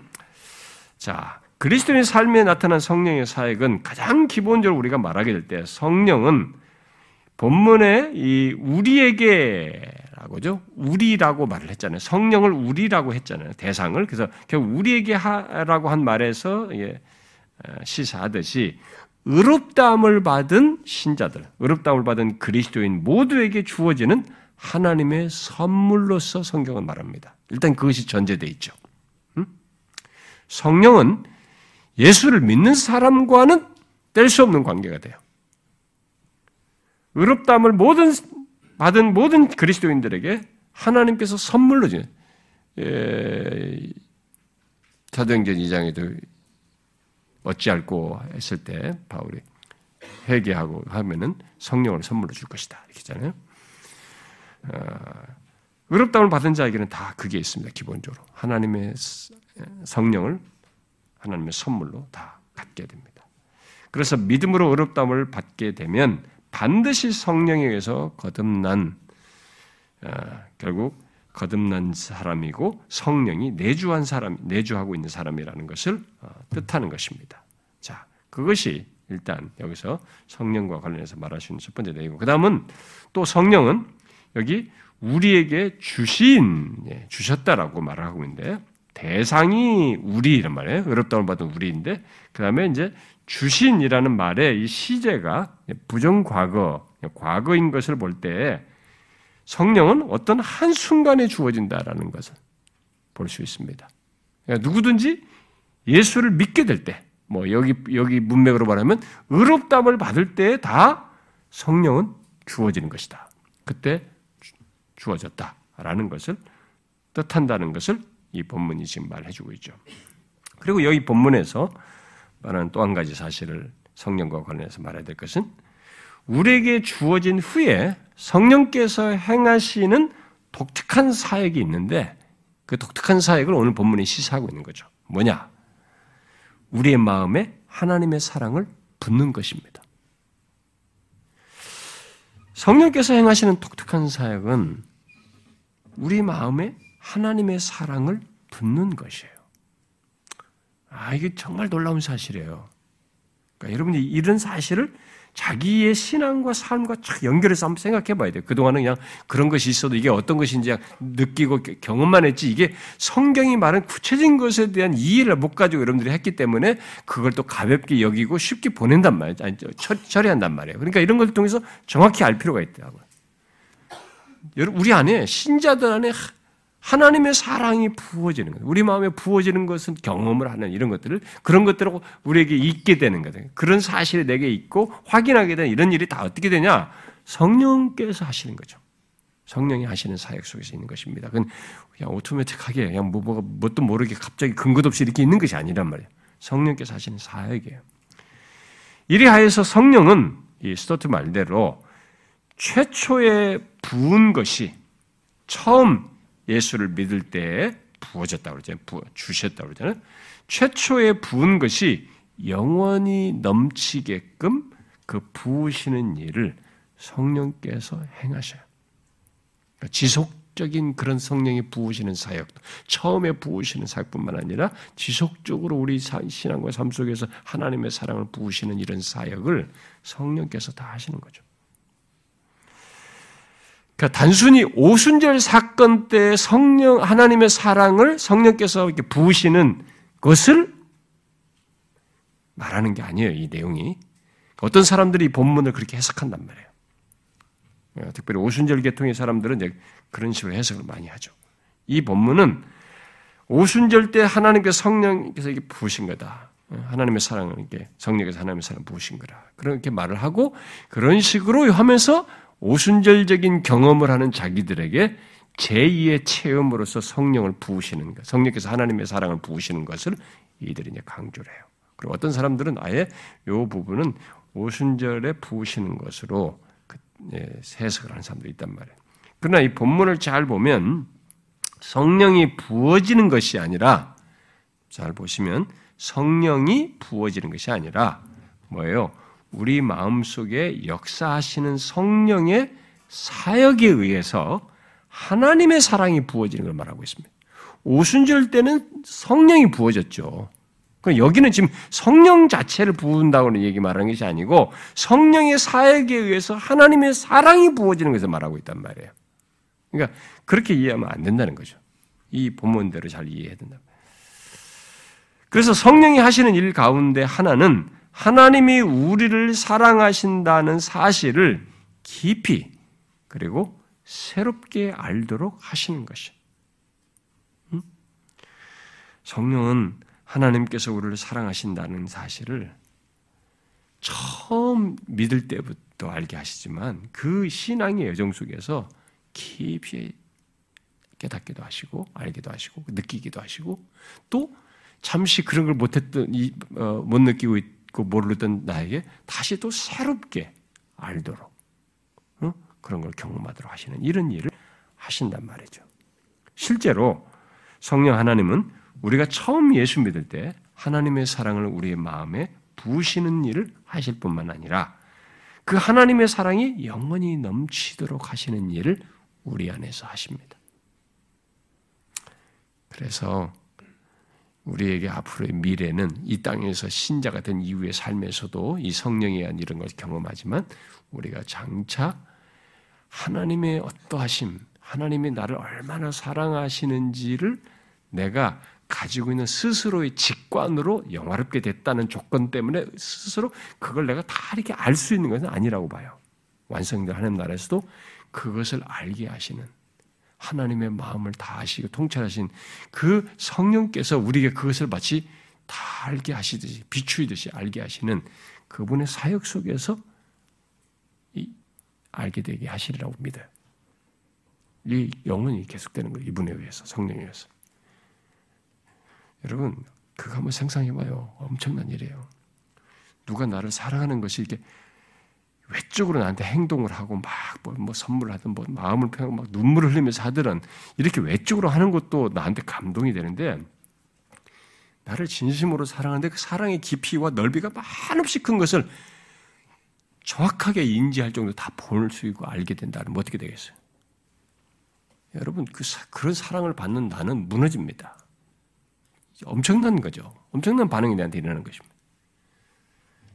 자 그리스도인의 삶에 나타난 성령의 사역은 가장 기본적으로 우리가 말하게 될 때 성령은 본문에 이 우리에게라고 하죠. 우리라고 말을 했잖아요. 성령을 우리라고 했잖아요. 대상을 그래서 결국 우리에게 하라고 한 말에서 시사하듯이 의롭다함을 받은 신자들, 의롭다함을 받은 그리스도인 모두에게 주어지는 하나님의 선물로서 성경은 말합니다. 일단 그것이 전제되어 있죠. 성령은 예수를 믿는 사람과는 뗄 수 없는 관계가 돼요. 의롭다함을 모든 받은 모든 그리스도인들에게 하나님께서 선물로 주는 예, 사도행전 2장에도 어찌할꼬 했을 때 바울이 회개하고 하면은 성령을 선물로 줄 것이다 이렇게 잖아요 어, 의롭다움을 받은 자에게는 다 그게 있습니다. 기본적으로 하나님의 성령을 하나님의 선물로 다 갖게 됩니다. 그래서 믿음으로 의롭다움을 받게 되면 반드시 성령에 의해서 거듭난 어, 결국 거듭난 사람이고 성령이 내주한 사람, 내주하고 있는 사람이라는 것을 어, 뜻하는 것입니다. 자, 그것이 일단 여기서 성령과 관련해서 말할 수 있는 첫 번째 내용이고, 그 다음은 또 성령은 여기 우리에게 주신, 예, 주셨다라고 말을 하고 있는데, 대상이 우리 이란 말이에요. 의롭다움을 받은 우리인데, 그 다음에 이제 주신이라는 말의 이 시제가 부정과거, 과거인 것을 볼 때 성령은 어떤 한순간에 주어진다라는 것을 볼 수 있습니다. 그러니까 누구든지 예수를 믿게 될 때, 뭐 여기 여기 문맥으로 말하면 의롭담을 받을 때다 성령은 주어지는 것이다. 그때 주어졌다라는 것을 뜻한다는 것을 이 본문이 지금 말해주고 있죠. 그리고 여기 본문에서 말하는 또 한 가지 사실을 성령과 관련해서 말해야 될 것은 우리에게 주어진 후에 성령께서 행하시는 독특한 사역이 있는데 그 독특한 사역을 오늘 본문이 시사하고 있는 거죠. 뭐냐? 우리의 마음에 하나님의 사랑을 붓는 것입니다. 성령께서 행하시는 독특한 사역은 우리 마음에 하나님의 사랑을 붓는 것이에요. 아, 이게 정말 놀라운 사실이에요. 그러니까 여러분이 이런 사실을 자기의 신앙과 삶과 착 연결해서 한번 생각해 봐야 돼요. 그동안은 그냥 그런 것이 있어도 이게 어떤 것인지 느끼고 경험만 했지 이게 성경이 말한 구체적인 것에 대한 이해를 못 가지고 여러분들이 했기 때문에 그걸 또 가볍게 여기고 쉽게 보낸단 말이에요. 아니, 처리한단 말이에요. 그러니까 이런 것을 통해서 정확히 알 필요가 있다고요. 여러분, 우리 안에, 신자들 안에 하나님의 사랑이 부어지는 것, 우리 마음에 부어지는 것은 경험을 하는 이런 것들을 그런 것들하고 우리에게 있게 되는 거예요. 그런 사실이 내게 있고 확인하게 되는 이런 일이 다 어떻게 되냐? 성령께서 하시는 거죠. 성령이 하시는 사역 속에서 있는 것입니다. 그건 그냥 오토매틱하게 그냥 뭐, 뭐 뭣도 모르게 갑자기 근거 없이 이렇게 있는 것이 아니란 말이에요. 성령께서 하시는 사역이에요. 이리 하여서 성령은 이 스토트 말대로 최초에 부은 것이 처음 예수를 믿을 때 부어졌다고 그러잖아요. 부어, 주셨다고 그러잖아요. 최초에 부은 것이 영원히 넘치게끔 그 부으시는 일을 성령께서 행하셔요. 그러니까 지속적인 그런 성령이 부으시는 사역도 처음에 부으시는 사역뿐만 아니라 지속적으로 우리 신앙과 삶 속에서 하나님의 사랑을 부으시는 이런 사역을 성령께서 다 하시는 거죠. 그러니까 단순히 오순절 사건 때 성령 하나님의 사랑을 성령께서 이렇게 부으시는 것을 말하는 게 아니에요. 이 내용이 어떤 사람들이 본문을 그렇게 해석한단 말이에요. 어, 특별히 오순절 계통의 사람들은 이제 그런 식으로 해석을 많이 하죠. 이 본문은 오순절 때 하나님께서 성령께서 이게 부으신 거다. 어, 하나님의 사랑을 이렇게 성령께서 하나님의 사랑을 부으신 거라. 그렇게 말을 하고 그런 식으로 하면서 오순절적인 경험을 하는 자기들에게 제2의 체험으로서 성령을 부으시는 것, 성령께서 하나님의 사랑을 부으시는 것을 이들이 이제 강조를 해요. 그리고 어떤 사람들은 아예 이 부분은 오순절에 부으시는 것으로 그, 예, 해석을 하는 사람도 있단 말이에요. 그러나 이 본문을 잘 보면 성령이 부어지는 것이 아니라 잘 보시면 성령이 부어지는 것이 아니라 뭐예요? 우리 마음 속에 역사하시는 성령의 사역에 의해서 하나님의 사랑이 부어지는 걸 말하고 있습니다. 오순절 때는 성령이 부어졌죠. 여기는 지금 성령 자체를 부은다고는 얘기 말하는 것이 아니고 성령의 사역에 의해서 하나님의 사랑이 부어지는 것을 말하고 있단 말이에요. 그러니까 그렇게 이해하면 안 된다는 거죠. 이 본문대로 잘 이해해야 된다. 그래서 성령이 하시는 일 가운데 하나는 하나님이 우리를 사랑하신다는 사실을 깊이 그리고 새롭게 알도록 하시는 것이. 성령은 하나님께서 우리를 사랑하신다는 사실을 처음 믿을 때부터 알게 하시지만 그 신앙의 여정 속에서 깊이 깨닫기도 하시고 알기도 하시고 느끼기도 하시고 또 잠시 그런 걸 못했던 어, 못 느끼고 있, 그 모르던 나에게 다시 또 새롭게 알도록 어? 그런 걸 경험하도록 하시는 이런 일을 하신단 말이죠. 실제로 성령 하나님은 우리가 처음 예수 믿을 때 하나님의 사랑을 우리의 마음에 부으시는 일을 하실 뿐만 아니라 그 하나님의 사랑이 영원히 넘치도록 하시는 일을 우리 안에서 하십니다. 그래서 우리에게 앞으로의 미래는 이 땅에서 신자가 된 이후의 삶에서도 이 성령에 의한 이런 것을 경험하지만 우리가 장차 하나님의 어떠하심, 하나님이 나를 얼마나 사랑하시는지를 내가 가지고 있는 스스로의 직관으로 영화롭게 됐다는 조건 때문에 스스로 그걸 내가 다 이렇게 알 수 있는 것은 아니라고 봐요. 완성된 하나님 나라에서도 그것을 알게 하시는 하나님의 마음을 다 아시고 통찰하신 그 성령께서 우리에게 그것을 마치 다 알게 하시듯이 비추이듯이 알게 하시는 그분의 사역 속에서 알게 되게 하시리라고 믿어요. 이 영혼이 계속되는 거예요. 이분에 의해서 성령에 의해서. 여러분 그거 한번 상상해봐요. 엄청난 일이에요. 누가 나를 사랑하는 것이 이게 외적으로 나한테 행동을 하고 막뭐 뭐 선물을 하든 뭐 마음을 표현하고 막 눈물을 흘리면서 하더란 이렇게 외적으로 하는 것도 나한테 감동이 되는데 나를 진심으로 사랑하는데 그 사랑의 깊이와 넓이가 한없이 큰 것을 정확하게 인지할 정도로 다볼 수 있고 알게 된다면 뭐 어떻게 되겠어요? 여러분 그 그런 사랑을 받는 나는 무너집니다. 엄청난 거죠. 엄청난 반응이 나한테 일어나는 것입니다.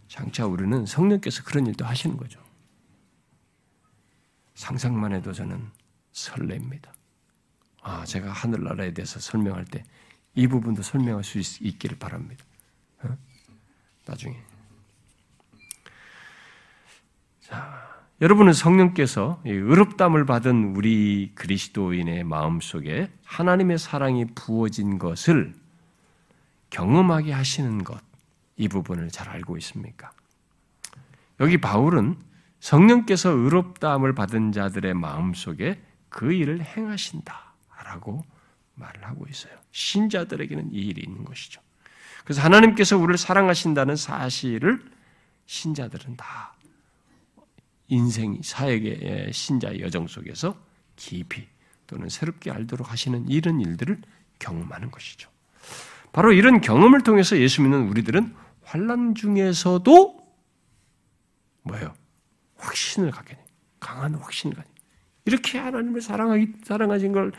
장차 우리는 성령께서 그런 일도 하시는 거죠. 상상만 해도 저는 설렙니다. 아, 제가 하늘나라에 대해서 설명할 때 이 부분도 설명할 수 있, 기를 바랍니다. 어? 나중에. 자, 여러분은 성령께서 의롭담을 받은 우리 그리스도인의 마음 속에 하나님의 사랑이 부어진 것을 경험하게 하시는 것, 이 부분을 잘 알고 있습니까? 여기 바울은 성령께서 의롭다함을 받은 자들의 마음 속에 그 일을 행하신다라고 말을 하고 있어요. 신자들에게는 이 일이 있는 것이죠. 그래서 하나님께서 우리를 사랑하신다는 사실을 신자들은 다 인생 사역의 신자의 여정 속에서 깊이 또는 새롭게 알도록 하시는 이런 일들을 경험하는 것이죠. 바로 이런 경험을 통해서 예수 믿는 우리들은 환란 중에서도 뭐예요? 확신을 갖게 돼. 강한 확신을 가져. 이렇게 하나님을 사랑하기 사랑하신 걸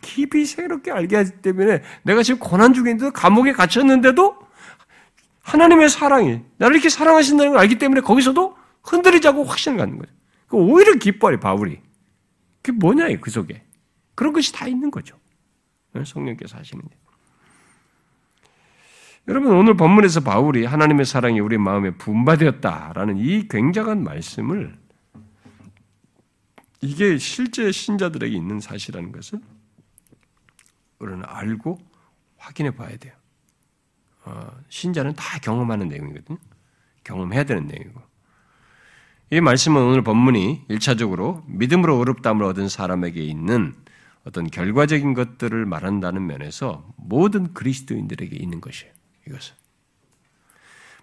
깊이 새롭게 알게 하기 때문에 내가 지금 고난 있는데 감옥에 갇혔는데도 하나님의 사랑이 나를 이렇게 사랑하신다는 걸 알기 때문에 거기서도 흔들리지 않고 확신을 갖는 거죠. 그 오히려 기뻐해 바울이. 그게 뭐냐 그 속에 그런 것이 다 있는 거죠. 성령께서 하시는 게. 여러분 오늘 본문에서 바울이 하나님의 사랑이 우리 마음에 분바되었다라는 이 굉장한 말씀을 이게 실제 신자들에게 있는 사실이라는 것을 우리는 알고 확인해 봐야 돼요. 어, 신자는 다 경험하는 내용이거든요. 경험해야 되는 내용이고. 이 말씀은 오늘 본문이 1차적으로 믿음으로 어렵담을 얻은 사람에게 있는 어떤 결과적인 것들을 말한다는 면에서 모든 그리스도인들에게 있는 것이에요. 이것은.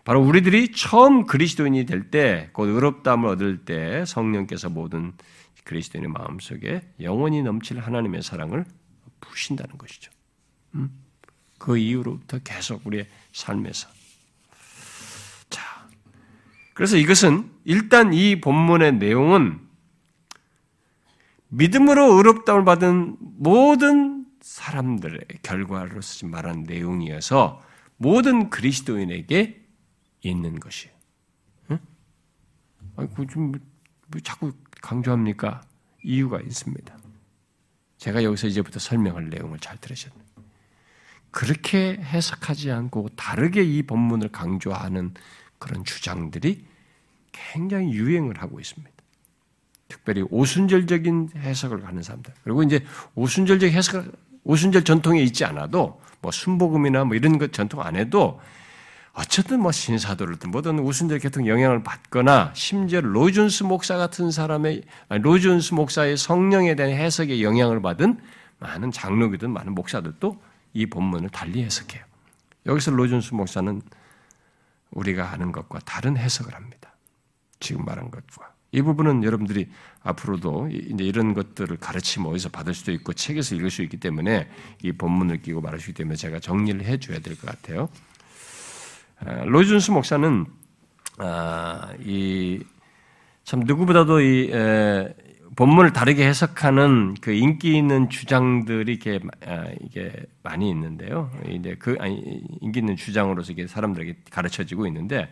바로 우리들이 처음 그리스도인이 될 때, 곧 의롭다함을 얻을 때 성령께서 모든 그리스도인의 마음속에 영원히 넘칠 하나님의 사랑을 부신다는 것이죠. 음? 그 이후로부터 계속 우리의 삶에서. 자, 그래서 이것은 일단 이 본문의 내용은 믿음으로 의롭다움을 받은 모든 사람들의 결과로서 말한 내용이어서 모든 그리스도인에게 있는 것이에요. 응? 아니, 좀 자꾸 강조합니까? 이유가 있습니다. 제가 여기서 이제부터 설명할 내용을 잘 들으셨네요. 그렇게 해석하지 않고 다르게 이 본문을 강조하는 그런 주장들이 굉장히 유행을 하고 있습니다. 특별히 오순절적인 해석을 하는 사람들. 그리고 이제 오순절적 해석, 오순절 전통에 있지 않아도 뭐 순복음이나 뭐 이런 것 전통 안 해도 어쨌든 뭐 신사도든 뭐든 오순절 계통 영향을 받거나 심지어 로이존스 목사 같은 사람의 로이존스 목사의 성령에 대한 해석에 영향을 받은 많은 장로교든 많은 목사들도 이 본문을 달리 해석해요. 여기서 로이존스 목사는 우리가 아는 것과 다른 해석을 합니다. 지금 말한 것과 이 부분은 여러분들이 앞으로도 이제 이런 것들을 가르침 어디서 받을 수도 있고 책에서 읽을 수 있기 때문에 이 본문을 끼고 말할 수 있기 때문에 제가 정리를 해줘야 될 것 같아요. 로이준스 목사는 아, 이참 누구보다도 이 본문을 다르게 해석하는 그 인기 있는 주장들이 이렇게 아, 이게 많이 있는데요. 이제 그 아니 인기 있는 주장으로서 이게 사람들에게 가르쳐지고 있는데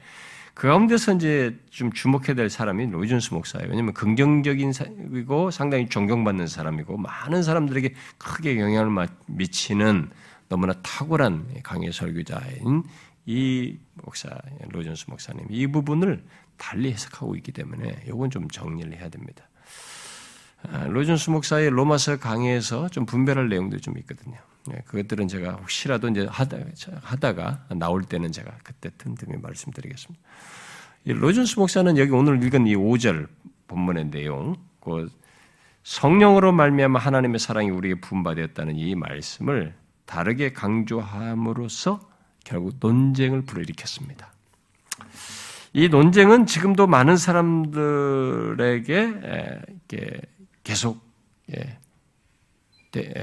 그 가운데서 이제 좀 주목해야 될 사람이 로이준스 목사예요. 왜냐하면 긍정적인 사이고 상당히 존경받는 사람이고 많은 사람들에게 크게 영향을 미치는 너무나 탁월한 강의 설교자인 이 목사 로이존스 목사님 이 부분을 달리 해석하고 있기 때문에 이건 좀 정리를 해야 됩니다. 아, 로이존스 목사의 로마서 강의에서 좀 분별할 내용들이 좀 있거든요. 네, 그것들은 제가 혹시라도 이제 하다가 나올 때는 제가 그때 틈틈이 말씀드리겠습니다. 로이존스 목사는 여기 오늘 읽은 이 5절 본문의 내용, 그 성령으로 말미암아 하나님의 사랑이 우리에게 분바되었다는 이 말씀을 다르게 강조함으로써 결국 논쟁을 불러일으켰습니다. 이 논쟁은 지금도 많은 사람들에게 계속 예,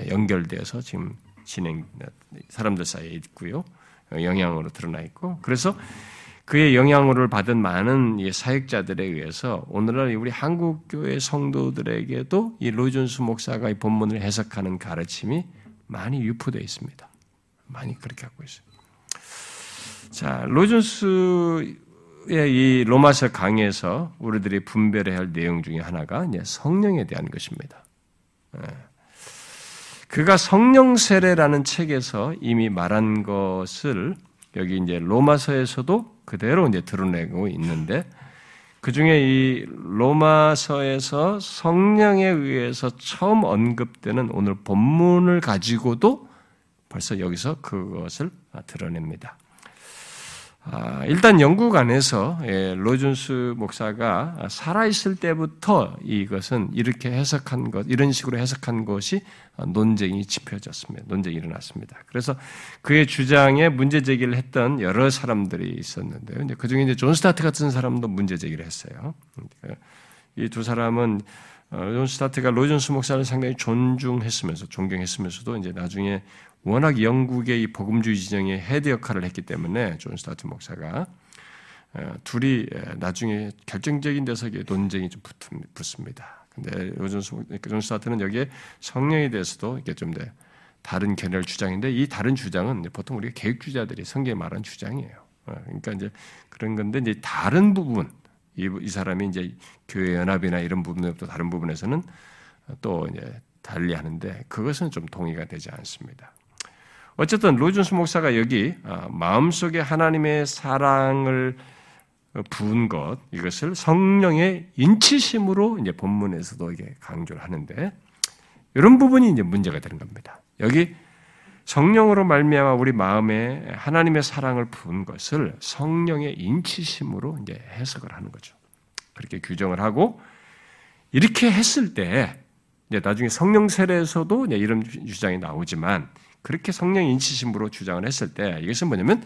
연결되어서 지금 진행 사람들 사이에 있고요. 영향으로 드러나 있고 그래서 그의 영향을 받은 많은 사역자들에 의해서 오늘날 우리 한국 교회 성도들에게도 이 로이존스 목사가 이 본문을 해석하는 가르침이 많이 유포되어 있습니다. 많이 그렇게 하고 있어요. 자, 로준스의 이 로마서 강에서 우리들이 분별해야 할 내용 중에 하나가 이제 성령에 대한 것입니다. 예. 그가 성령 세례라는 책에서 이미 말한 것을 여기 이제 로마서에서도 그대로 이제 드러내고 있는데 그 중에 이 로마서에서 성령에 의해서 처음 언급되는 오늘 본문을 가지고도 벌써 여기서 그것을 드러냅니다. 아, 일단 영국 안에서 예, 로이존스 목사가 살아있을 때부터 이것은 이렇게 해석한 것, 이런 식으로 해석한 것이 논쟁이 지펴졌습니다. 논쟁이 일어났습니다. 그래서 그의 주장에 문제 제기를 했던 여러 사람들이 있었는데요. 그 중에 이제 존 스타트 같은 사람도 문제 제기를 했어요. 이 두 사람은 존 스타트가 로이존스 목사를 상당히 존중했으면서 존경했으면서도 이제 나중에 워낙 영국의 이 복음주의 진영의 head 역할을 했기 때문에 존 스타트 목사가 둘이 나중에 결정적인 데서 논쟁이 좀 붙습니다. 근데 존 스타트는 여기에 성령에 대해서도 이게 좀 다른 견해를 주장인데 이 다른 주장은 보통 우리가 개혁주의자들이 성경에 말한 주장이에요. 어, 그러니까 이제 그런 건데 이제 다른 부분 이, 이 사람이 이제 교회 연합이나 이런 부분부터 다른 부분에서는 또 이제 달리 하는데 그것은 좀 동의가 되지 않습니다. 어쨌든 로준스 목사가 여기 아, 마음속에 하나님의 사랑을 부은 것 이것을 성령의 인치심으로 이제 본문에서도 이게 강조를 하는데 이런 부분이 이제 문제가 되는 겁니다. 여기 성령으로 말미암아 우리 마음에 하나님의 사랑을 부은 것을 성령의 인치심으로 이제 해석을 하는 거죠. 그렇게 규정을 하고 이렇게 했을 때 이제 나중에 성령 세례에서도 이런 주장이 나오지만 그렇게 성령 인치심으로 주장을 했을 때 이것은 뭐냐면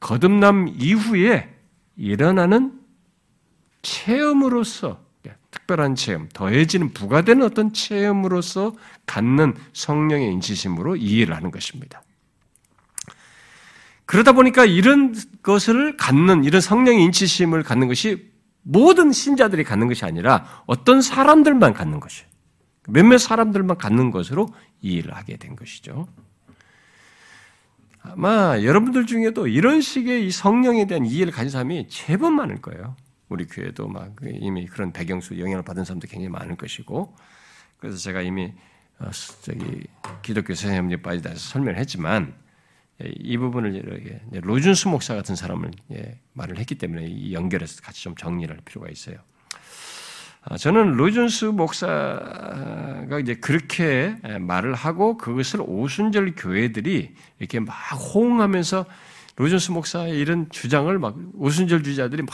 거듭남 이후에 일어나는 체험으로서 특별한 체험, 더해지는 부가되는 어떤 체험으로서 갖는 성령의 인치심으로 이해를 하는 것입니다. 그러다 보니까 이런 것을 갖는, 이런 성령의 인치심을 갖는 것이 모든 신자들이 갖는 것이 아니라 어떤 사람들만 갖는 것이에요. 몇몇 사람들만 갖는 것으로 이해를 하게 된 것이죠. 아마 여러분들 중에도 이런 식의 이 성령에 대한 이해를 가진 사람이 제법 많을 거예요. 우리 교회도 막 이미 그런 배경수 영향을 받은 사람도 굉장히 많을 것이고 그래서 제가 이미 어, 저기 기독교 선생님에 빠지다 설명을 했지만 예, 이 부분을 로준수 목사 같은 사람을 예, 말을 했기 때문에 이 연결해서 같이 좀 정리를 할 필요가 있어요. 아, 저는 로준스 목사가 이제 그렇게 예, 말을 하고 그것을 오순절 교회들이 이렇게 막 호응하면서 로준스 목사의 이런 주장을 막 오순절 주자들이 막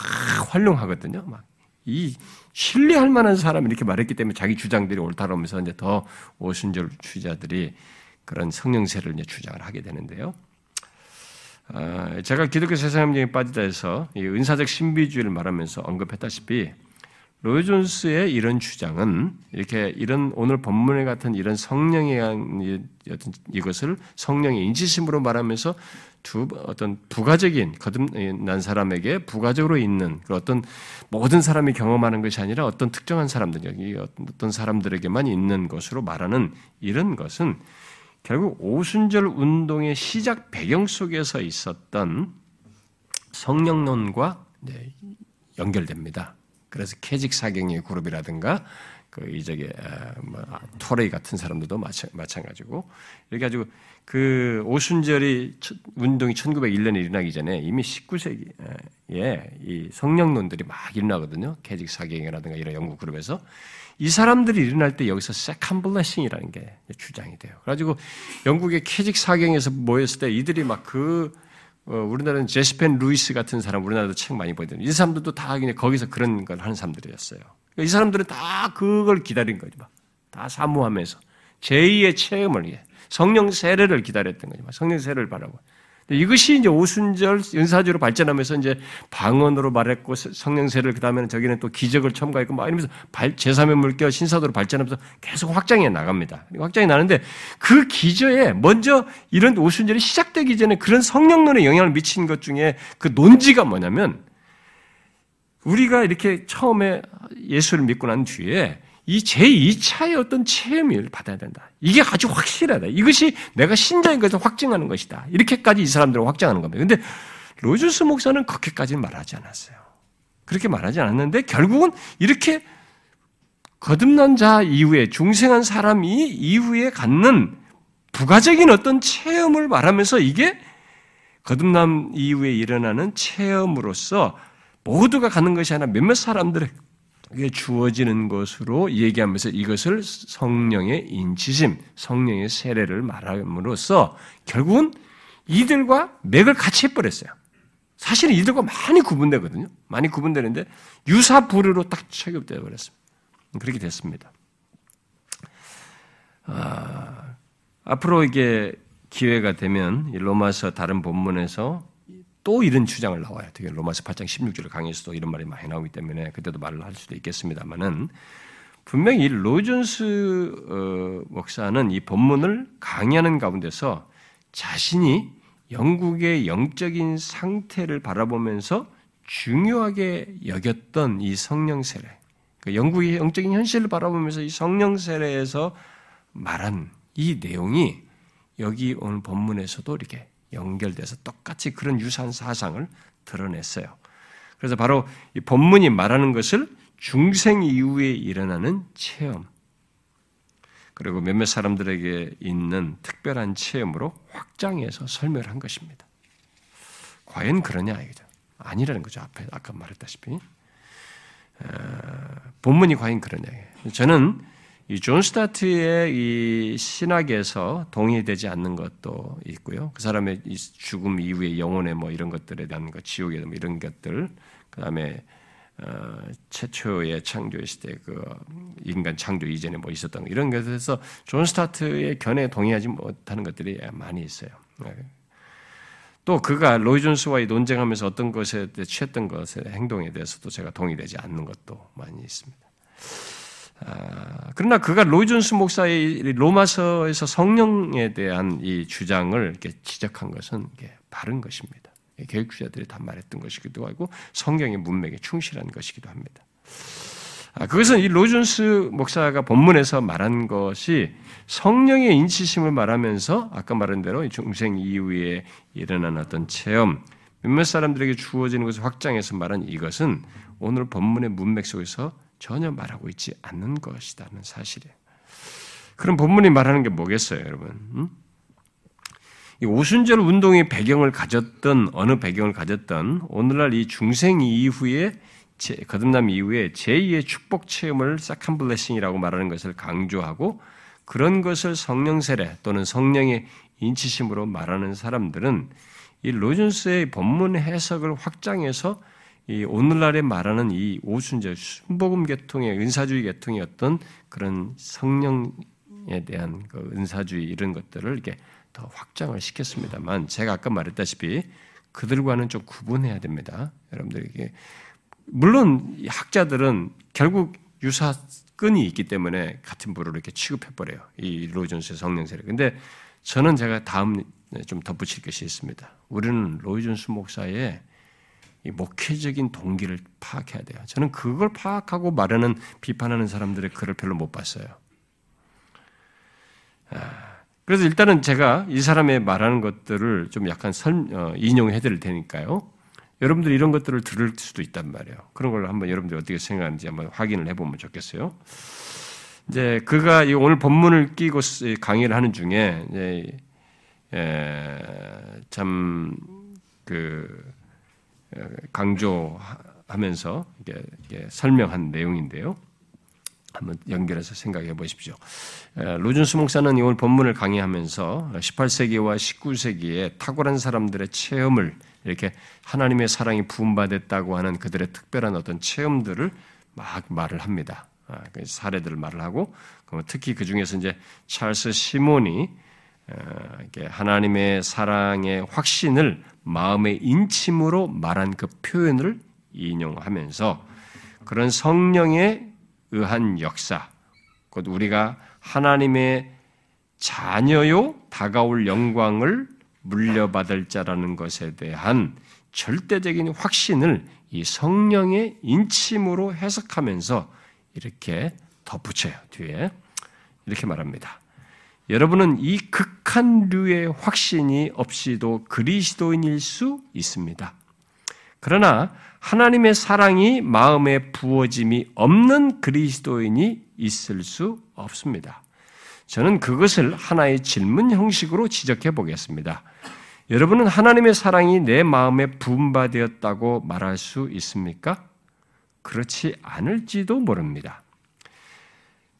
활용하거든요. 막 이 신뢰할 만한 사람이 이렇게 말했기 때문에 자기 주장들이 옳다라면서 이제 더 오순절 주자들이 그런 성령세를 이제 주장을 하게 되는데요. 아, 제가 기독교 세상에 빠지다 해서 은사적 신비주의를 말하면서 언급했다시피 로이 존스의 이런 주장은 이렇게 이런 오늘 본문에 같은 이런 성령의 어떤 이것을 성령의 인지심으로 말하면서 두 어떤 부가적인 거듭난 사람에게 부가적으로 있는 그 어떤 모든 사람이 경험하는 것이 아니라 어떤 특정한 사람들 여기 어떤 사람들에게만 있는 것으로 말하는 이런 것은 결국 오순절 운동의 시작 배경 속에서 있었던 성령론과 연결됩니다. 그래서 캐직 사경의 그룹이라든가 그 이적의 뭐 토레이 같은 사람들도 마찬 가지고 이렇게 가지고 그 오순절이 운동이 1901년에 일어나기 전에 이미 19세기에 이 성령론들이 막 일어나거든요. 캐직 사경이라든가 이런 연구 그룹에서 이 사람들이 일어날 때 여기서 second blessing이라는 게 주장이 돼요. 그래가지고 영국의 케직 사경에서 모였을 때 이들이 막그 어, 우리나라는 제시 펜 루이스 같은 사람, 우리나라도 책 많이 보거든요. 이 사람들도 다 그냥 거기서 그런 걸 하는 사람들이었어요. 이 사람들은 다 그걸 기다린 거죠. 다 사모하면서. 제2의 체험을, 성령 세례를 기다렸던 거죠. 성령 세례를 바라고. 이것이 이제 오순절 은사주의로 발전하면서 이제 방언으로 말했고 성령세를 그 다음에는 저기는 또 기적을 첨가했고 막 이러면서 제3의 물결 신사도로 발전하면서 계속 확장해 나갑니다. 확장이 나는데 그 기저에 먼저 이런 오순절이 시작되기 전에 그런 성령론에 영향을 미친 것 중에 그 논지가 뭐냐면 우리가 이렇게 처음에 예수를 믿고 난 뒤에 이 제2차의 어떤 체험을 받아야 된다. 이게 아주 확실하다. 이것이 내가 신자인 것을 확증하는 것이다. 이렇게까지 이 사람들은 확증하는 겁니다. 근데 로즈스 목사는 그렇게까지는 말하지 않았어요. 그렇게 말하지 않았는데 결국은 이렇게 거듭난 자 이후에 중생한 사람이 이후에 갖는 부가적인 어떤 체험을 말하면서 이게 거듭남 이후에 일어나는 체험으로서 모두가 갖는 것이 아니라 몇몇 사람들의 주어지는 것으로 얘기하면서 이것을 성령의 인치심, 성령의 세례를 말함으로써 결국은 이들과 맥을 같이 해버렸어요. 사실은 이들과 많이 구분되거든요. 많이 구분되는데 유사부르로 딱 체급되어 버렸습니다. 그렇게 됐습니다. 아, 앞으로 이게 기회가 되면 로마서 다른 본문에서 또 이런 주장을 나와요. 특히 로마서 8장 16절 강의에서도 이런 말이 많이 나오기 때문에 그때도 말을 할 수도 있겠습니다만은 분명히 이 로존스 어, 목사는 이 본문을 강의하는 가운데서 자신이 영국의 영적인 상태를 바라보면서 중요하게 여겼던 이 성령 세례, 그 영국의 영적인 현실을 바라보면서 이 성령 세례에서 말한 이 내용이 여기 오늘 본문에서도 이렇게 연결돼서 똑같이 그런 유사한 사상을 드러냈어요. 그래서 바로 이 본문이 말하는 것을 중생 이후에 일어나는 체험, 그리고 몇몇 사람들에게 있는 특별한 체험으로 확장해서 설명을 한 것입니다. 과연 그러냐 이거죠. 아니라는 거죠. 앞에 아까 말했다시피 어, 본문이 과연 그러냐. 저는 이 존 스타트의 이 신학에서 동의되지 않는 것도 있고요. 그 사람의 죽음 이후의 영혼의 뭐 이런 것들에 대한 것, 지옥의 뭐 이런 것들, 그 다음에 어, 최초의 창조했을 때그 인간 창조 이전에 뭐 있었던 거, 이런 것에서 존 스타트의 견해에 동의하지 못하는 것들이 많이 있어요. 네. 또 그가 로이 존스와의 논쟁하면서 어떤 것에 취했던 것의 행동에 대해서도 제가 동의되지 않는 것도 많이 있습니다. 아, 그러나 그가 로이 존스 목사의 로마서에서 성령에 대한 이 주장을 이렇게 지적한 것은 바른 것입니다. 교육주자들이 다 말했던 것이기도 하고 성경의 문맥에 충실한 것이기도 합니다. 아, 그것은 이 로준스 목사가 본문에서 말한 것이 성령의 인치심을 말하면서 아까 말한 대로 중생 이후에 일어난 어떤 체험, 몇몇 사람들에게 주어지는 것을 확장해서 말한 이것은 오늘 본문의 문맥 속에서 전혀 말하고 있지 않는 것이라는 사실이에요. 그럼 본문이 말하는 게 뭐겠어요, 여러분? 음? 오순절 운동의 배경을 가졌던 어느 배경을 가졌던 오늘날 이 중생 이후에 거듭남 이후에 제2의 축복 체험을 second blessing이라고 말하는 것을 강조하고 그런 것을 성령 세례 또는 성령의 인치심으로 말하는 사람들은 이 로이존스의 본문 해석을 확장해서 이 오늘날에 말하는 이 오순절 순복음 계통의 은사주의 계통의 어떤 그런 성령에 대한 그 은사주의 이런 것들을 이렇게 더 확장을 시켰습니다만 제가 아까 말했다시피 그들과는 좀 구분해야 됩니다. 여러분들에게 물론 학자들은 결국 유사 끈이 있기 때문에 같은 부를 이렇게 취급해 버려요. 이 로이존스의 성령세례. 근데 저는 제가 다음 좀 덧붙일 것이 있습니다. 우리는 로이존스 목사의 이 목회적인 동기를 파악해야 돼요. 저는 그걸 파악하고 말하는 비판하는 사람들의 글을 별로 못 봤어요. 아, 그래서 일단은 제가 이 사람의 말하는 것들을 좀 약간 설, 어, 인용해 드릴 테니까요. 여러분들 이런 것들을 들을 수도 있단 말이에요. 그런 걸 한번 여러분들이 어떻게 생각하는지 한번 확인을 해보면 좋겠어요. 이제 그가 오늘 본문을 끼고 강의를 하는 중에 참그 강조하면서 이게, 이게 설명한 내용인데요. 한번 연결해서 생각해 보십시오. 로준스 목사는 오늘 본문을 강의하면서 18세기와 19세기에 탁월한 사람들의 체험을 이렇게 하나님의 사랑이 부음받았다고 하는 그들의 특별한 어떤 체험들을 막 말을 합니다. 아, 그 사례들을 말을 하고 특히 그 중에서 이제 찰스 시몬이 하나님의 사랑의 확신을 마음의 인침으로 말한 그 표현을 인용하면서 그런 성령의 의한 역사, 곧 우리가 하나님의 자녀요 다가올 영광을 물려받을 자라는 것에 대한 절대적인 확신을 이 성령의 인침으로 해석하면서 이렇게 덧붙여요. 뒤에 이렇게 말합니다. 여러분은 이 극한 류의 확신이 없이도 그리스도인일 수 있습니다. 그러나 하나님의 사랑이 마음에 부어짐이 없는 그리스도인이 있을 수 없습니다. 저는 그것을 하나의 질문 형식으로 지적해 보겠습니다. 여러분은 하나님의 사랑이 내 마음에 부음받았다고 말할 수 있습니까? 그렇지 않을지도 모릅니다.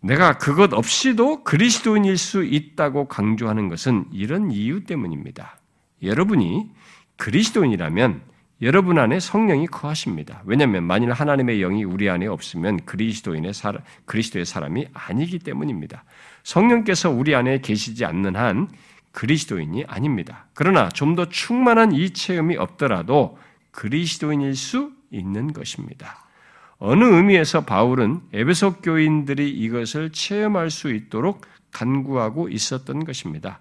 내가 그것 없이도 그리스도인일 수 있다고 강조하는 것은 이런 이유 때문입니다. 여러분이 그리스도인이라면 여러분 안에 성령이 거하십니다. 왜냐하면 만일 하나님의 영이 우리 안에 없으면 그리스도인의 사람, 그리스도의 사람이 아니기 때문입니다. 성령께서 우리 안에 계시지 않는 한 그리스도인이 아닙니다. 그러나 좀 더 충만한 이 체험이 없더라도 그리스도인일 수 있는 것입니다. 어느 의미에서 바울은 에베소 교인들이 이것을 체험할 수 있도록 간구하고 있었던 것입니다.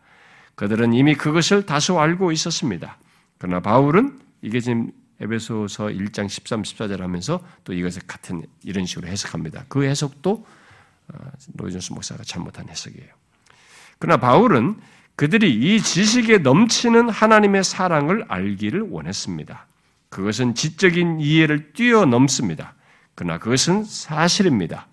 그들은 이미 그것을 다소 알고 있었습니다. 그러나 바울은 이게 지금 에베소서 1장 13, 14절 하면서 또 이것을 같은 이런 식으로 해석합니다. 그 해석도 어, 로이존스 목사가 잘못한 해석이에요. 그러나 바울은 그들이 이 지식에 넘치는 하나님의 사랑을 알기를 원했습니다. 그것은 지적인 이해를 뛰어넘습니다. 그러나 그것은 사실입니다.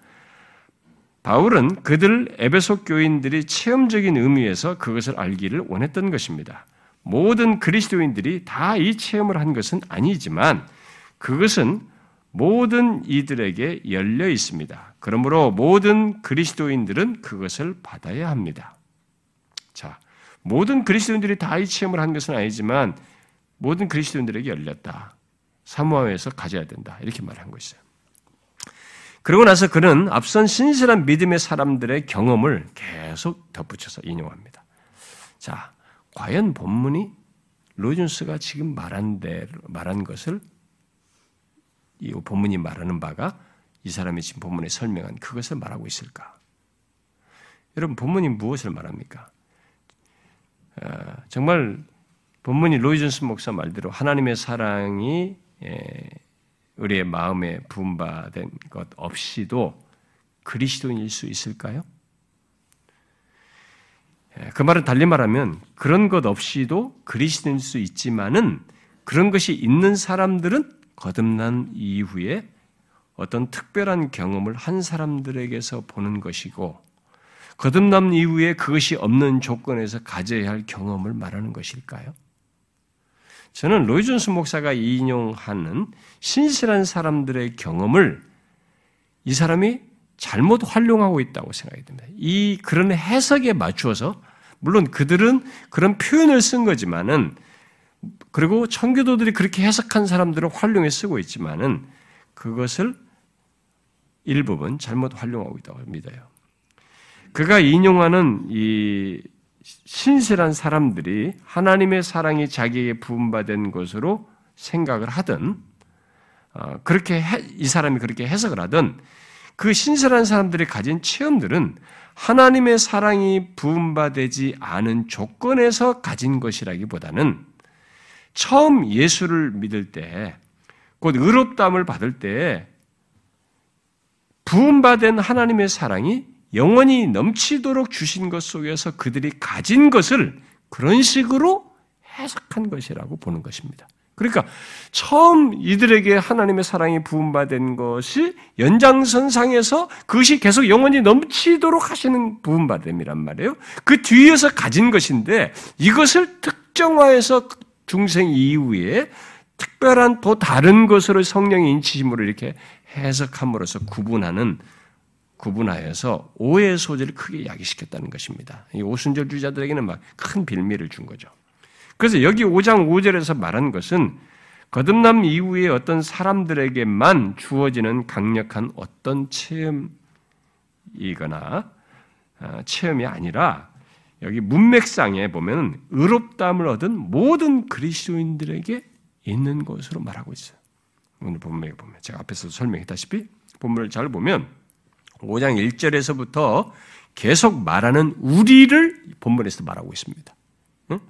바울은 그들 에베소 교인들이 체험적인 의미에서 그것을 알기를 원했던 것입니다. 모든 그리스도인들이 다 이 체험을 한 것은 아니지만 그것은 모든 이들에게 열려 있습니다. 그러므로 모든 그리스도인들은 그것을 받아야 합니다. 자, 모든 그리스도인들이 다 이 체험을 한 것은 아니지만 모든 그리스도인들에게 열렸다. 사모함에서 가져야 된다. 이렇게 말한 것이죠. 그러고 나서 그는 앞선 신실한 믿음의 사람들의 경험을 계속 덧붙여서 인용합니다. 자, 과연 본문이 로준스가 지금 말한 대 말한 것을 이 본문이 말하는 바가 이 사람이 지금 본문에 설명한 그것을 말하고 있을까? 여러분 본문이 무엇을 말합니까? 어, 정말 본문이 로이존스 목사 말대로 하나님의 사랑이 예, 우리의 마음에 부음받은 것 없이도 그리스도인일 수 있을까요? 예, 그 말은 달리 말하면 그런 것 없이도 그리스도인일 수 있지만은 그런 것이 있는 사람들은 거듭난 이후에 어떤 특별한 경험을 한 사람들에게서 보는 것이고 거듭남 이후에 그것이 없는 조건에서 가져야 할 경험을 말하는 것일까요? 저는 로이 존스 목사가 인용하는 신실한 사람들의 경험을 이 사람이 잘못 활용하고 있다고 생각이 듭니다. 이 그런 해석에 맞추어서 물론 그들은 그런 표현을 쓴 거지만은 그리고 청교도들이 그렇게 해석한 사람들은 활용해 쓰고 있지만은 그것을 일부분 잘못 활용하고 있다고 믿어요. 그가 인용하는 이 신실한 사람들이 하나님의 사랑이 자기에게 부음받은 것으로 생각을 하든 어, 그렇게 해, 이 사람이 그렇게 해석을 하든 그 신실한 사람들이 가진 체험들은 하나님의 사랑이 부음받지 않은 조건에서 가진 것이라기보다는 처음 예수를 믿을 때, 곧 의롭담을 받을 때, 부음받은 하나님의 사랑이 영원히 넘치도록 주신 것 속에서 그들이 가진 것을 그런 식으로 해석한 것이라고 보는 것입니다. 그러니까 처음 이들에게 하나님의 사랑이 부음받은 것이 연장선상에서 그것이 계속 영원히 넘치도록 하시는 부음받음이란 말이에요. 그 뒤에서 가진 것인데 이것을 특정화해서 중생 이후에 특별한 또 다른 것으로 성령의 인치심으로 이렇게 해석함으로써 구분하는 구분하여서 오해의 소지를 크게 야기시켰다는 것입니다. 이 오순절 주자들에게는 막 큰 빌미를 준 거죠. 그래서 여기 5장 5절에서 말한 것은 거듭남 이후에 어떤 사람들에게만 주어지는 강력한 어떤 체험이거나 아, 체험이 아니라 여기 문맥상에 보면 의롭다함을 얻은 모든 그리스도인들에게 있는 것으로 말하고 있어요. 오늘 본문에 보면 제가 앞에서 설명했다시피 본문을 잘 보면 5장 1절에서부터 계속 말하는 우리를 본문에서 말하고 있습니다.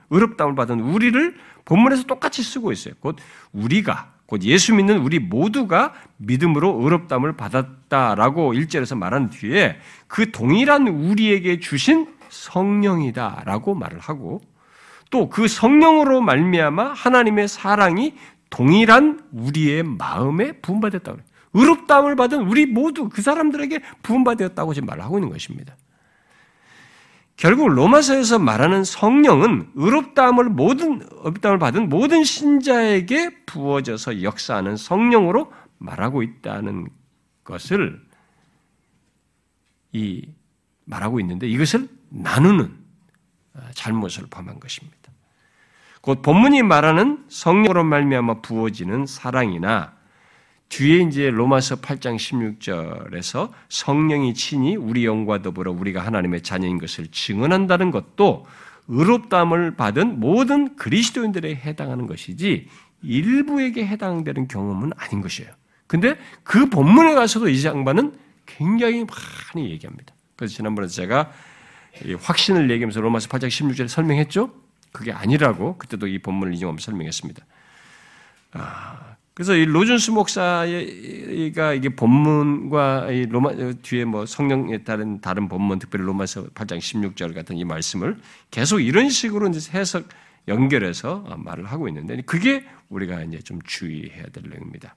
의롭다움을 받은 우리를 본문에서 똑같이 쓰고 있어요. 곧 우리가 곧 예수 믿는 우리 모두가 믿음으로 의롭다움을 받았다라고 1절에서 말한 뒤에 그 동일한 우리에게 주신 성령이다라고 말을 하고 또 그 성령으로 말미암아 하나님의 사랑이 동일한 우리의 마음에 부음받았다고 그래요. 의롭다함을 받은 우리 모두 그 사람들에게 부음받았다고 지금 말하고 있는 것입니다. 결국 로마서에서 말하는 성령은 의롭다함을 모든 의롭다함을 받은 모든 신자에게 부어져서 역사하는 성령으로 말하고 있다는 것을 이 말하고 있는데 이것을 나누는 잘못을 범한 것입니다. 곧 본문이 말하는 성령으로 말미암아 부어지는 사랑이나 뒤에 이제 로마서 8장 16절에서 성령이 친히 우리 영과 더불어 우리가 하나님의 자녀인 것을 증언한다는 것도 의롭담을 받은 모든 그리스도인들에 해당하는 것이지 일부에게 해당되는 경험은 아닌 것이에요. 근데 그 본문에 가서도 이 장반은 굉장히 많이 얘기합니다. 그래서 지난번에 제가 확신을 얘기하면서 로마서 8장 16절에 설명했죠? 그게 아니라고 그때도 이 본문을 인용하면서 설명했습니다. 아, 그래서 이 로준스 목사가 이게 본문과 이 로마 뒤에 뭐 성령에 따른 다른 본문, 특별히 로마서 8장 16절 같은 이 말씀을 계속 이런 식으로 이제 해석 연결해서 말을 하고 있는데 그게 우리가 이제 좀 주의해야 될 내용입니다.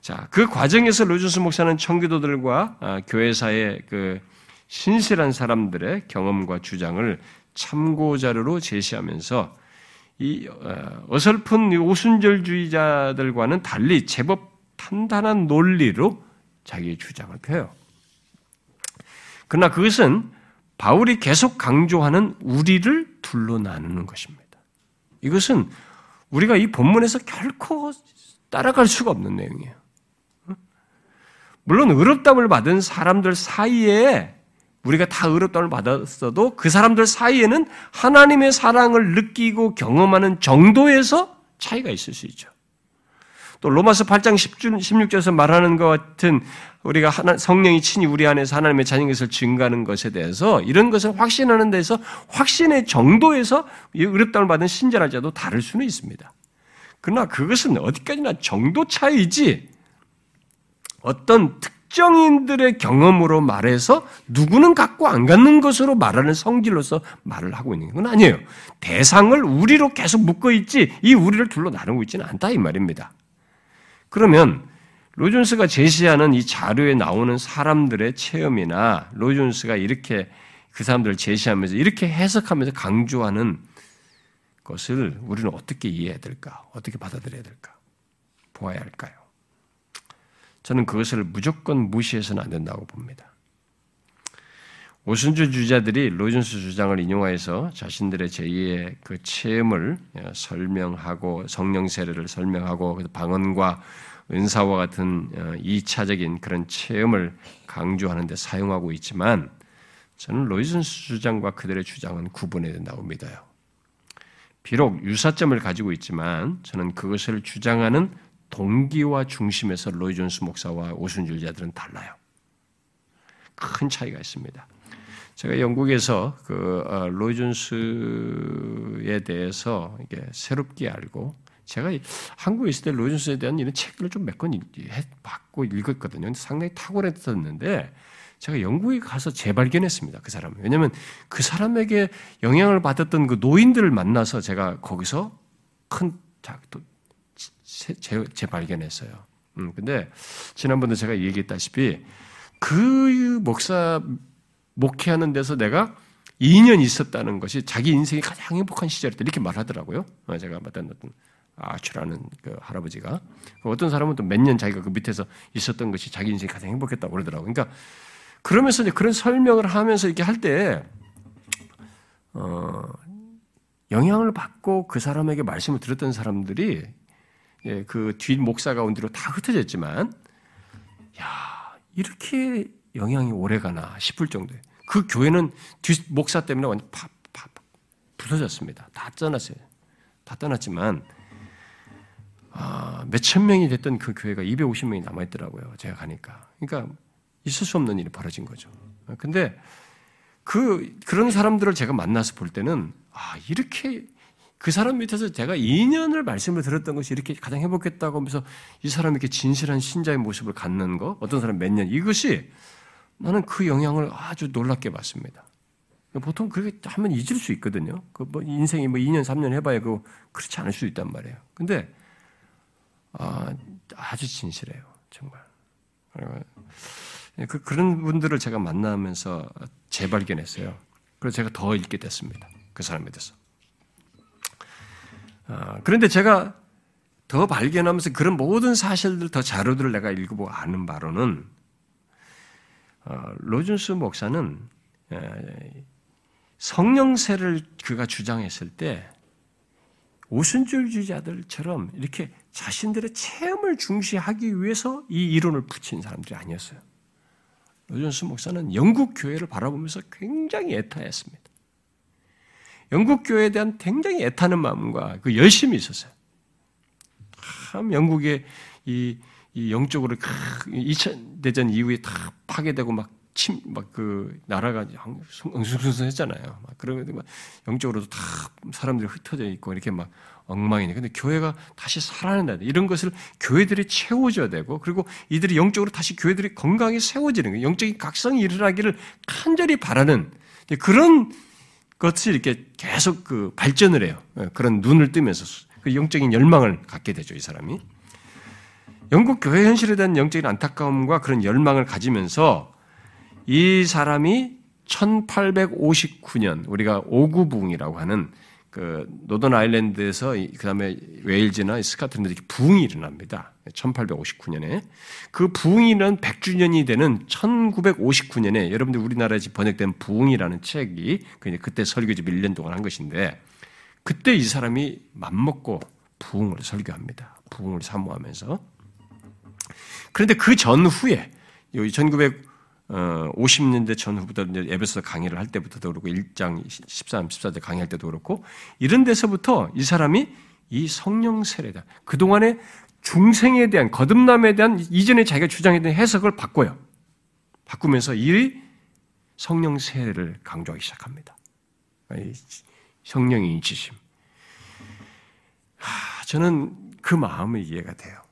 자, 그 과정에서 로준스 목사는 청교도들과 아, 교회사의 그 신실한 사람들의 경험과 주장을 참고 자료로 제시하면서 이 어, 어설픈 오순절주의자들과는 달리 제법 탄탄한 논리로 자기의 주장을 펴요. 그러나 그것은 바울이 계속 강조하는 우리를 둘로 나누는 것입니다. 이것은 우리가 이 본문에서 결코 따라갈 수가 없는 내용이에요. 물론 의롭담을 받은 사람들 사이에 우리가 다 의롭다를 받았어도 그 사람들 사이에는 하나님의 사랑을 느끼고 경험하는 정도에서 차이가 있을 수 있죠. 또 로마서 8장 16절에서 말하는 것 같은 우리가 하나, 성령이 친히 우리 안에서 하나님의 자녀인 것을 증가하는 것에 대해서 이런 것을 확신하는 데서 확신의 정도에서 의롭다을 받은 신자라 자도 다를 수는 있습니다. 그러나 그것은 어디까지나 정도 차이지 어떤 특 특정인들의 경험으로 말해서 누구는 갖고 안 갖는 것으로 말하는 성질로서 말을 하고 있는 건 아니에요. 대상을 우리로 계속 묶어 있지 이 우리를 둘로 나누고 있지는 않다 이 말입니다. 그러면 로존스가 제시하는 이 자료에 나오는 사람들의 체험이나 로존스가 이렇게 그 사람들을 제시하면서 이렇게 해석하면서 강조하는 것을 우리는 어떻게 이해해야 될까? 어떻게 받아들여야 될까? 보아야 할까요? 저는 그것을 무조건 무시해서는 안 된다고 봅니다. 오순주 주자들이 로준스 주장을 인용하여서 자신들의 제2의 그 체험을 설명하고 성령 세례를 설명하고 방언과 은사와 같은 2차적인 어, 그런 체험을 강조하는 데 사용하고 있지만 저는 로이슨스 주장과 그들의 주장은 구분해야 된다고 믿어요. 비록 유사점을 가지고 있지만 저는 그것을 주장하는 동기와 중심에서 로이 존스 목사와 오순줄자들은 달라요. 큰 차이가 있습니다. 제가 영국에서 그 어, 로이 존스에 대해서 이게 새롭게 알고 제가 한국에 있을 때 로이 존스에 대한 이런 책들을 좀 몇 권 받고 읽었거든요. 상당히 탁월했었는데 제가 영국에 가서 재발견했습니다. 그 사람을. 왜냐하면 그 사람에게 영향을 받았던 그 노인들을 만나서 제가 거기서 큰 재발견했어요. 음, 근데 지난번에 제가 얘기했다시피 그 목사 목회하는 데서 내가 2년 있었다는 것이 자기 인생이 가장 행복한 시절이다 이렇게 말하더라고요. 어, 제가 만났던 아추라는 그 할아버지가 어떤 사람은 또 몇 년 자기가 그 밑에서 있었던 것이 자기 인생이 가장 행복했다고 그러더라고요. 그러니까 그러면서 이제 그런 설명을 하면서 이렇게 할 때, 어, 영향을 받고 그 사람에게 말씀을 들었던 사람들이 예, 그뒷 목사 가운데로 다 흩어졌지만, 야 이렇게 영향이 오래가나 싶을 정도예요. 그 교회는 뒷 목사 때문에 완전 파, 파, 부서졌습니다. 다 떠났어요. 다 떠났지만, 아, 몇천 명이 됐던 그 교회가 250명이 남아있더라고요. 제가 가니까. 그러니까 있을 수 없는 일이 벌어진 거죠. 근데 그, 그런 사람들을 제가 만나서 볼 때는, 아, 이렇게 그 사람 밑에서 제가 2년을 말씀을 들었던 것이 이렇게 가장 행복했다고 하면서 이 사람이 이렇게 진실한 신자의 모습을 갖는 거, 어떤 사람 몇 년, 이것이 나는 그 영향을 아주 놀랍게 봤습니다. 보통 그렇게 하면 잊을 수 있거든요. 그 뭐 인생이 뭐 2년, 3년 해봐야 그 그렇지 않을 수 있단 말이에요. 근데 아, 아주 진실해요. 정말. 그, 그런 분들을 제가 만나면서 재발견했어요. 그래서 제가 더 읽게 됐습니다. 그 사람에 대해서. 아, 그런데 제가 더 발견하면서 그런 모든 사실들, 더 자료들을 내가 읽어보고 아는 바로는 어, 로준스 목사는 성령세를 그가 주장했을 때 오순절주자들처럼 이렇게 자신들의 체험을 중시하기 위해서 이 이론을 붙인 사람들이 아니었어요. 로준스 목사는 영국 교회를 바라보면서 굉장히 애타했습니다. 영국 교회에 대한 굉장히 애타는 마음과 그 열심이 있었어요. 참 영국의 이, 이 영적으로 2차 대전 이후에 다 파괴되고 막 침, 막 그 나라가 엉숭숭숭했잖아요. 막 그러면 막 영적으로도 다 사람들이 흩어져 있고 이렇게 막 엉망이네. 근데 교회가 다시 살아난다. 이런 것을 교회들이 채워줘야 되고, 그리고 이들이 영적으로 다시 교회들이 건강히 세워지는 거예요. 영적인 각성이 일어나기를 간절히 바라는 그런 것이 이렇게 계속 그 발전을 해요. 예, 그런 눈을 뜨면서 그 영적인 열망을 갖게 되죠, 이 사람이. 영국 교회 현실에 대한 영적인 안타까움과 그런 열망을 가지면서 이 사람이 1859년 우리가 오구붕이라고 하는 그 노던 아일랜드에서 그다음에 웨일즈나 스카틀랜드 이렇게 부흥이 일어납니다. 1859년에 그 부흥이는 100주년이 되는 1959년에 여러분들 우리나라에 번역된 부흥이라는 책이 그때 설교집 1년 동안 한 것인데 그때 이 사람이 맘먹고 부흥을 설교합니다. 부흥을 사모하면서 그런데 그 전후에 1900 어, 50년대 전후부터 이제 에베소 강의를 할 때부터도 그렇고 1장 13, 14절 강의할 때도 그렇고 이런 데서부터 이 사람이 이 성령 세례다. 그동안에 중생에 대한 거듭남에 대한 이전에 자기가 주장했던 해석을 바꿔요. 바꾸면서 이 성령 세례를 강조하기 시작합니다. 성령의 인치심. 저는 그 마음이 이해가 돼요.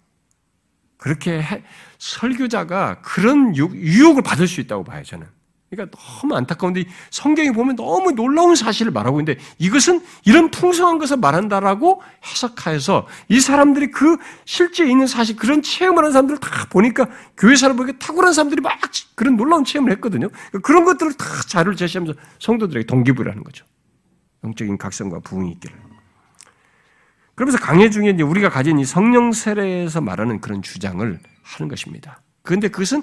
그렇게 해, 설교자가 그런 유혹을 받을 수 있다고 봐요, 저는. 그러니까 너무 안타까운데 성경에 보면 너무 놀라운 사실을 말하고 있는데 이것은 이런 풍성한 것을 말한다라고 해석하여서 이 사람들이 그 실제 있는 사실 그런 체험을 하는 사람들을 다 보니까 교회 사람 보니까 탁월한 사람들이 막 그런 놀라운 체험을 했거든요. 그러니까 그런 것들을 다 자료를 제시하면서 성도들에게 동기부여를 하는 거죠. 영적인 각성과 부흥이 있기를. 그러면서 강해 중에 이제 우리가 가진 이 성령 세례에서 말하는 그런 주장을 하는 것입니다. 그런데 그것은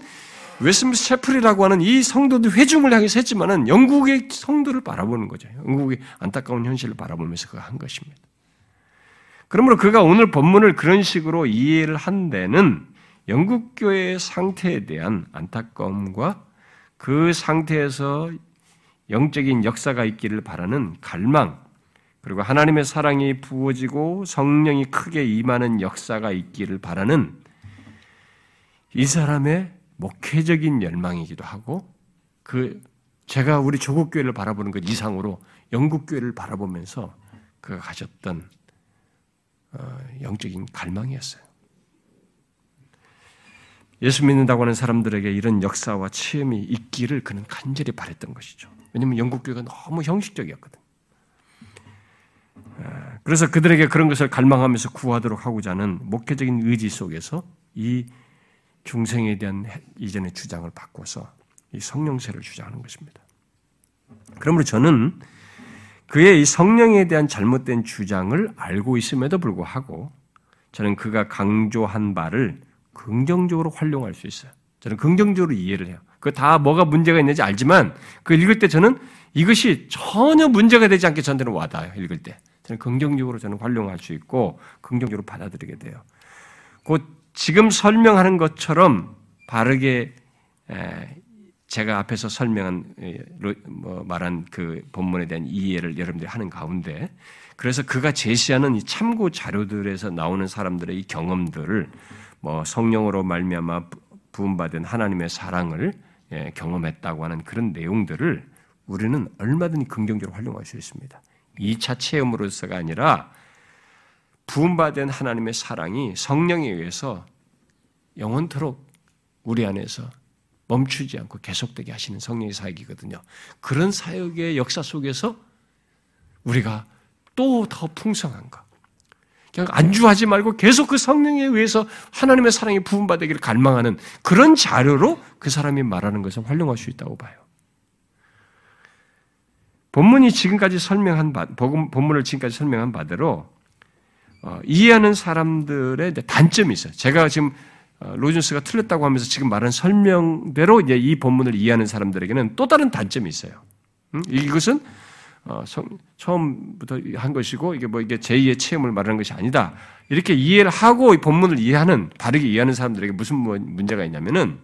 웨스민스 채플이라고 하는 이 성도들 회중을 향해서 했지만은 영국의 성도를 바라보는 거죠. 영국의 안타까운 현실을 바라보면서 그가 한 것입니다. 그러므로 그가 오늘 본문을 그런 식으로 이해를 한 데는 영국 교회의 상태에 대한 안타까움과 그 상태에서 영적인 역사가 있기를 바라는 갈망, 그리고 하나님의 사랑이 부어지고 성령이 크게 임하는 역사가 있기를 바라는 이 사람의 목회적인 열망이기도 하고 그 제가 우리 조국 교회를 바라보는 것 이상으로 영국 교회를 바라보면서 그가 가졌던 어, 영적인 갈망이었어요. 예수 믿는다고 하는 사람들에게 이런 역사와 체험이 있기를 그는 간절히 바랬던 것이죠. 왜냐하면 영국 교회가 너무 형식적이었거든. 그래서 그들에게 그런 것을 갈망하면서 구하도록 하고자 하는 목회적인 의지 속에서 이 중생에 대한 이전의 주장을 바꿔서 이 성령세를 주장하는 것입니다. 그러므로 저는 그의 이 성령에 대한 잘못된 주장을 알고 있음에도 불구하고 저는 그가 강조한 바를 긍정적으로 활용할 수 있어요. 저는 긍정적으로 이해를 해요. 그 다 뭐가 문제가 있는지 알지만 그 읽을 때 저는 이것이 전혀 문제가 되지 않게 저한테는 와닿아요. 읽을 때. 긍정적으로 저는 활용할 수 있고 긍정적으로 받아들이게 돼요. 곧 지금 설명하는 것처럼 바르게 제가 앞에서 설명한 뭐 말한 그 본문에 대한 이해를 여러분들이 하는 가운데 그래서 그가 제시하는 이 참고 자료들에서 나오는 사람들의 이 경험들을 뭐 성령으로 말미암아 부음받은 하나님의 사랑을 예, 경험했다고 하는 그런 내용들을 우리는 얼마든지 긍정적으로 활용할 수 있습니다. 2차 체험으로서가 아니라 부음받은 하나님의 사랑이 성령에 의해서 영원토록 우리 안에서 멈추지 않고 계속되게 하시는 성령의 사역이거든요. 그런 사역의 역사 속에서 우리가 또 더 풍성한 것. 그냥 안주하지 말고 계속 그 성령에 의해서 하나님의 사랑이 부음받기를 갈망하는 그런 자료로 그 사람이 말하는 것을 활용할 수 있다고 봐요. 본문이 지금까지 설명한 바, 본문을 지금까지 설명한 바대로 어, 이해하는 사람들의 단점이 있어요. 제가 지금 어, 로준스가 틀렸다고 하면서 지금 말한 설명대로 이제 이 본문을 이해하는 사람들에게는 또 다른 단점이 있어요. 음? 이것은 어, 성, 처음부터 한 것이고 이게 뭐 이게 제2의 체험을 말하는 것이 아니다. 이렇게 이해를 하고 이 본문을 이해하는 바르게 이해하는 사람들에게 무슨 문제가 있냐면은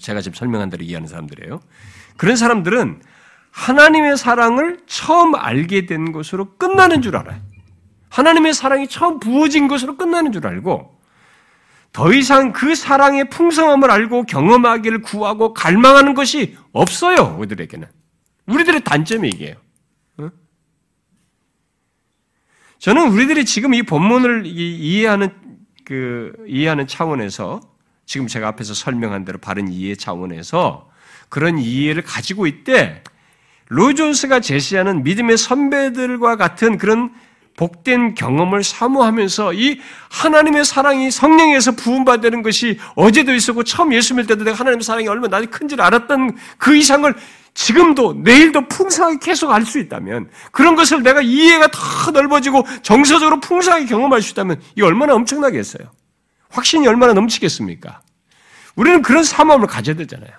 제가 지금 설명한 대로 이해하는 사람들이에요. 그런 사람들은 하나님의 사랑을 처음 알게 된 것으로 끝나는 줄 알아요. 하나님의 사랑이 처음 부어진 것으로 끝나는 줄 알고 더 이상 그 사랑의 풍성함을 알고 경험하기를 구하고 갈망하는 것이 없어요. 우리들에게는. 우리들의 단점이 이게요. 저는 우리들이 지금 이 본문을 이해하는 그 이해하는 차원에서 지금 제가 앞에서 설명한 대로 바른 이해 차원에서 그런 이해를 가지고 있대 로존스가 제시하는 믿음의 선배들과 같은 그런 복된 경험을 사모하면서 이 하나님의 사랑이 성령에서 부음받는 것이 어제도 있었고 처음 예수 믿을 때도 내가 하나님의 사랑이 얼마나 큰지를 알았던 그 이상을 지금도 내일도 풍성하게 계속 알 수 있다면 그런 것을 내가 이해가 더 넓어지고 정서적으로 풍성하게 경험할 수 있다면 이 얼마나 엄청나겠어요. 확신이 얼마나 넘치겠습니까? 우리는 그런 사모함을 가져야 되잖아요.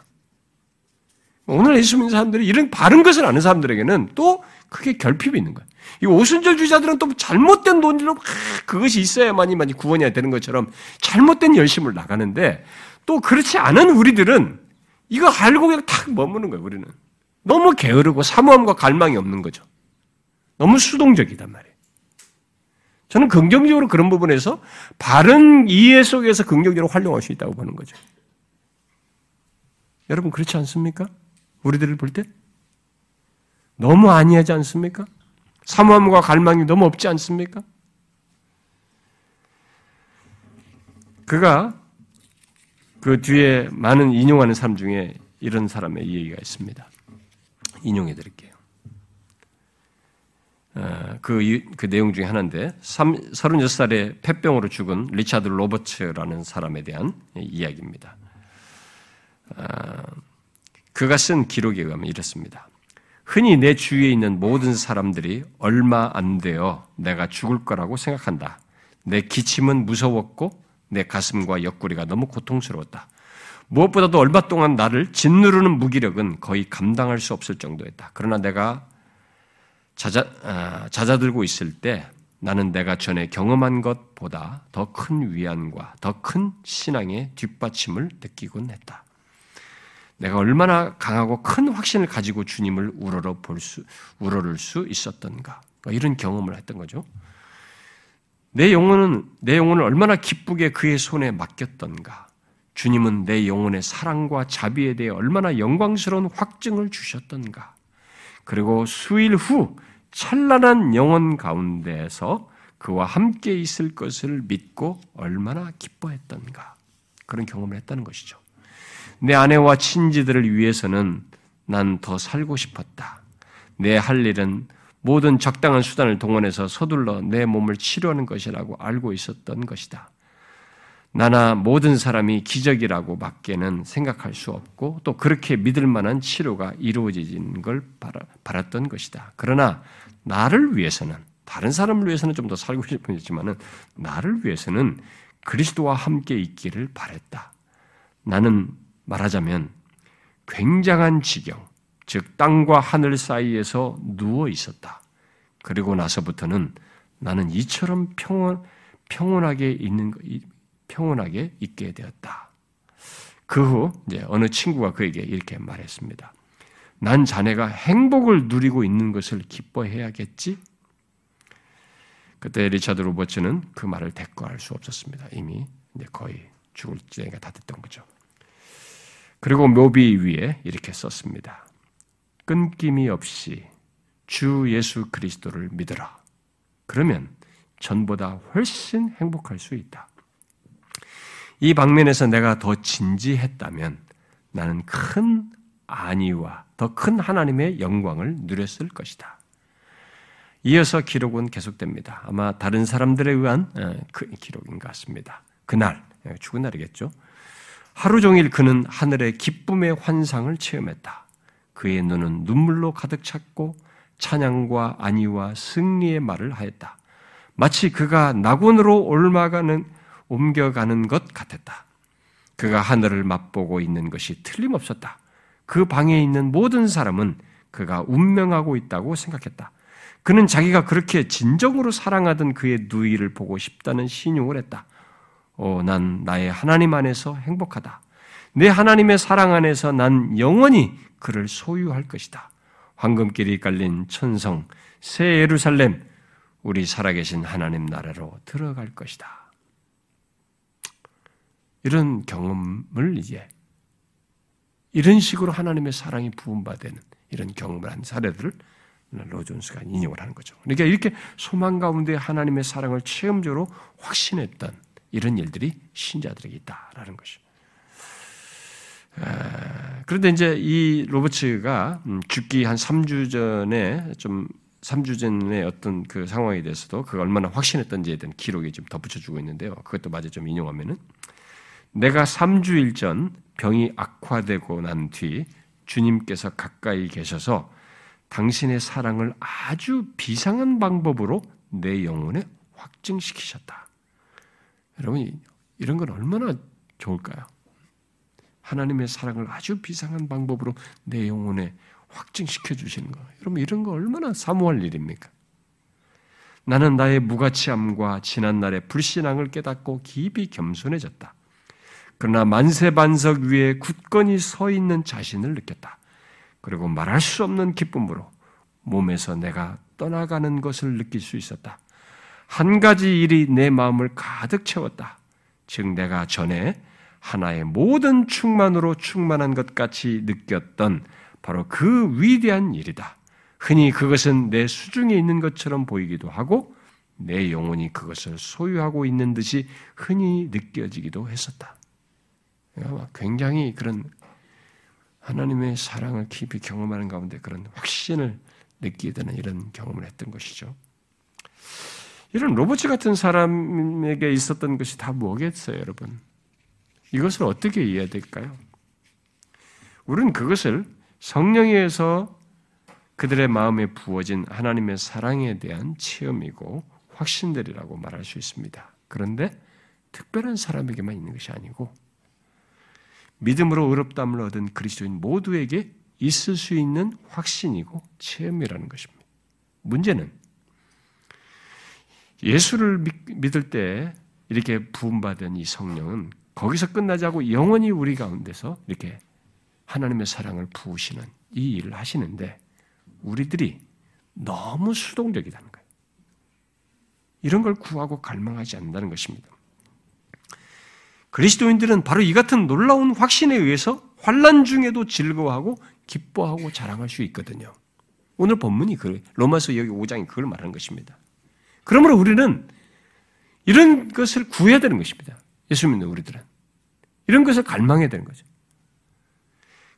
오늘 예수 믿는 사람들이 이런 바른 것을 아는 사람들에게는 또 크게 결핍이 있는 거예요. 이 오순절 주자들은 또 잘못된 논리로 그것이 있어야만이 많이 구원이 되는 것처럼 잘못된 열심을 나가는데 또 그렇지 않은 우리들은 이거 알고 그냥 탁 머무는 거예요, 우리는. 너무 게으르고 사모함과 갈망이 없는 거죠. 너무 수동적이단 말이에요. 저는 긍정적으로 그런 부분에서 바른 이해 속에서 긍정적으로 활용할 수 있다고 보는 거죠. 여러분 그렇지 않습니까? 우리들을 볼 때? 너무 아니하지 않습니까? 사모함과 갈망이 너무 없지 않습니까? 그가 그 뒤에 많은 인용하는 사람 중에 이런 사람의 얘기가 있습니다. 인용해 드릴게요. 어, 그, 그 내용 중에 하나인데, 36살에 폐병으로 죽은 리차드 로버츠라는 사람에 대한 이야기입니다. 어, 그가 쓴 기록에 의하면 이렇습니다. 흔히 내 주위에 있는 모든 사람들이 얼마 안 되어 내가 죽을 거라고 생각한다. 내 기침은 무서웠고 내 가슴과 옆구리가 너무 고통스러웠다. 무엇보다도 얼마 동안 나를 짓누르는 무기력은 거의 감당할 수 없을 정도였다. 그러나 내가 자자, 아, 잦아들고 있을 때 나는 내가 전에 경험한 것보다 더 큰 위안과 더 큰 신앙의 뒷받침을 느끼곤 했다. 내가 얼마나 강하고 큰 확신을 가지고 주님을 우러러 볼 수, 우러를 수 있었던가. 뭐 이런 경험을 했던 거죠. 내 영혼은, 내 영혼을 얼마나 기쁘게 그의 손에 맡겼던가. 주님은 내 영혼의 사랑과 자비에 대해 얼마나 영광스러운 확증을 주셨던가. 그리고 수일 후 찬란한 영혼 가운데에서 그와 함께 있을 것을 믿고 얼마나 기뻐했던가. 그런 경험을 했다는 것이죠. 내 아내와 친지들을 위해서는 난 더 살고 싶었다. 내 할 일은 모든 적당한 수단을 동원해서 서둘러 내 몸을 치료하는 것이라고 알고 있었던 것이다. 나나 모든 사람이 기적이라고 밖에는 생각할 수 없고 또 그렇게 믿을 만한 치료가 이루어지는 걸 바랐던 것이다. 그러나 나를 위해서는 다른 사람을 위해서는 좀 더 살고 싶었지만은 나를 위해서는 그리스도와 함께 있기를 바랬다. 나는 말하자면 굉장한 지경, 즉 땅과 하늘 사이에서 누워 있었다. 그리고 나서부터는 나는 이처럼 평온 평온하게 있는 평온하게 있게 되었다. 그 후 이제 어느 친구가 그에게 이렇게 말했습니다. 난 자네가 행복을 누리고 있는 것을 기뻐해야겠지? 그때 리차드 로버츠는 그 말을 대꾸할 수 없었습니다. 이미 이제 거의 죽을 때가 다 됐던 거죠. 그리고 묘비 위에 이렇게 썼습니다. 끊김이 없이 주 예수 그리스도를 믿어라. 그러면 전보다 훨씬 행복할 수 있다. 이 방면에서 내가 더 진지했다면 나는 큰 안위와 더 큰 하나님의 영광을 누렸을 것이다. 이어서 기록은 계속됩니다. 아마 다른 사람들에 의한 어, 그 기록인 것 같습니다. 그날, 예, 죽은 날이겠죠. 하루 종일 그는 하늘의 기쁨의 환상을 체험했다. 그의 눈은 눈물로 가득 찼고 찬양과 안위와 승리의 말을 하였다. 마치 그가 낙원으로 올마가는 옮겨가는 것 같았다. 그가 하늘을 맛보고 있는 것이 틀림없었다. 그 방에 있는 모든 사람은 그가 운명하고 있다고 생각했다. 그는 자기가 그렇게 진정으로 사랑하던 그의 누이를 보고 싶다는 신용을 했다. 오, 어, 난 나의 하나님 안에서 행복하다. 내 하나님의 사랑 안에서 난 영원히 그를 소유할 것이다. 황금길이 깔린 천성, 새 예루살렘, 우리 살아계신 하나님 나라로 들어갈 것이다. 이런 경험을 이제 이런 식으로 하나님의 사랑이 부음받는 이런 경험을 한 사례들을 로존스가 인용을 하는 거죠. 그러니까 이렇게 소망 가운데 하나님의 사랑을 체험적으로 확신했던 이런 일들이 신자들에게 있다라는 것이죠. 그런데 이제 이 로버츠가 음, 죽기 한 3주 전에 좀 3주 전에 어떤 그 상황에 대해서도 그가 얼마나 확신했던지에 대한 기록이 좀 덧붙여주고 있는데요. 그것도 마저 좀 인용하면은 내가 3주일 전 병이 악화되고 난 뒤 주님께서 가까이 계셔서 당신의 사랑을 아주 비상한 방법으로 내 영혼에 확증시키셨다. 여러분, 이런 건 얼마나 좋을까요? 하나님의 사랑을 아주 비상한 방법으로 내 영혼에 확증시켜 주시는 거. 여러분, 이런 거 얼마나 사모할 일입니까? 나는 나의 무가치함과 지난날의 불신앙을 깨닫고 깊이 겸손해졌다. 그러나 만세 반석 위에 굳건히 서 있는 자신을 느꼈다. 그리고 말할 수 없는 기쁨으로 몸에서 내가 떠나가는 것을 느낄 수 있었다. 한 가지 일이 내 마음을 가득 채웠다. 즉, 내가 전에 하나의 모든 충만으로 충만한 것 같이 느꼈던 바로 그 위대한 일이다. 흔히 그것은 내 수중에 있는 것처럼 보이기도 하고 내 영혼이 그것을 소유하고 있는 듯이 흔히 느껴지기도 했었다. 굉장히 그런 하나님의 사랑을 깊이 경험하는 가운데 그런 확신을 느끼게 되는 이런 경험을 했던 것이죠. 이런 로버츠 같은 사람에게 있었던 것이 다 뭐겠어요, 여러분? 이것을 어떻게 이해해야 될까요? 우리는 그것을 성령에서 그들의 마음에 부어진 하나님의 사랑에 대한 체험이고 확신들이라고 말할 수 있습니다. 그런데 특별한 사람에게만 있는 것이 아니고 믿음으로 의롭다함을 얻은 그리스도인 모두에게 있을 수 있는 확신이고 체험이라는 것입니다. 문제는 예수를 믿을 때 이렇게 부음받은 이 성령은 거기서 끝나지 않고 영원히 우리 가운데서 이렇게 하나님의 사랑을 부으시는 이 일을 하시는데 우리들이 너무 수동적이라는 거예요. 이런 걸 구하고 갈망하지 않는다는 것입니다. 그리스도인들은 바로 이 같은 놀라운 확신에 의해서 환란 중에도 즐거워하고 기뻐하고 자랑할 수 있거든요. 오늘 본문이 그 로마서 여기 5장이 그걸 말하는 것입니다. 그러므로 우리는 이런 것을 구해야 되는 것입니다. 예수 믿는 우리들은. 이런 것을 갈망해야 되는 거죠.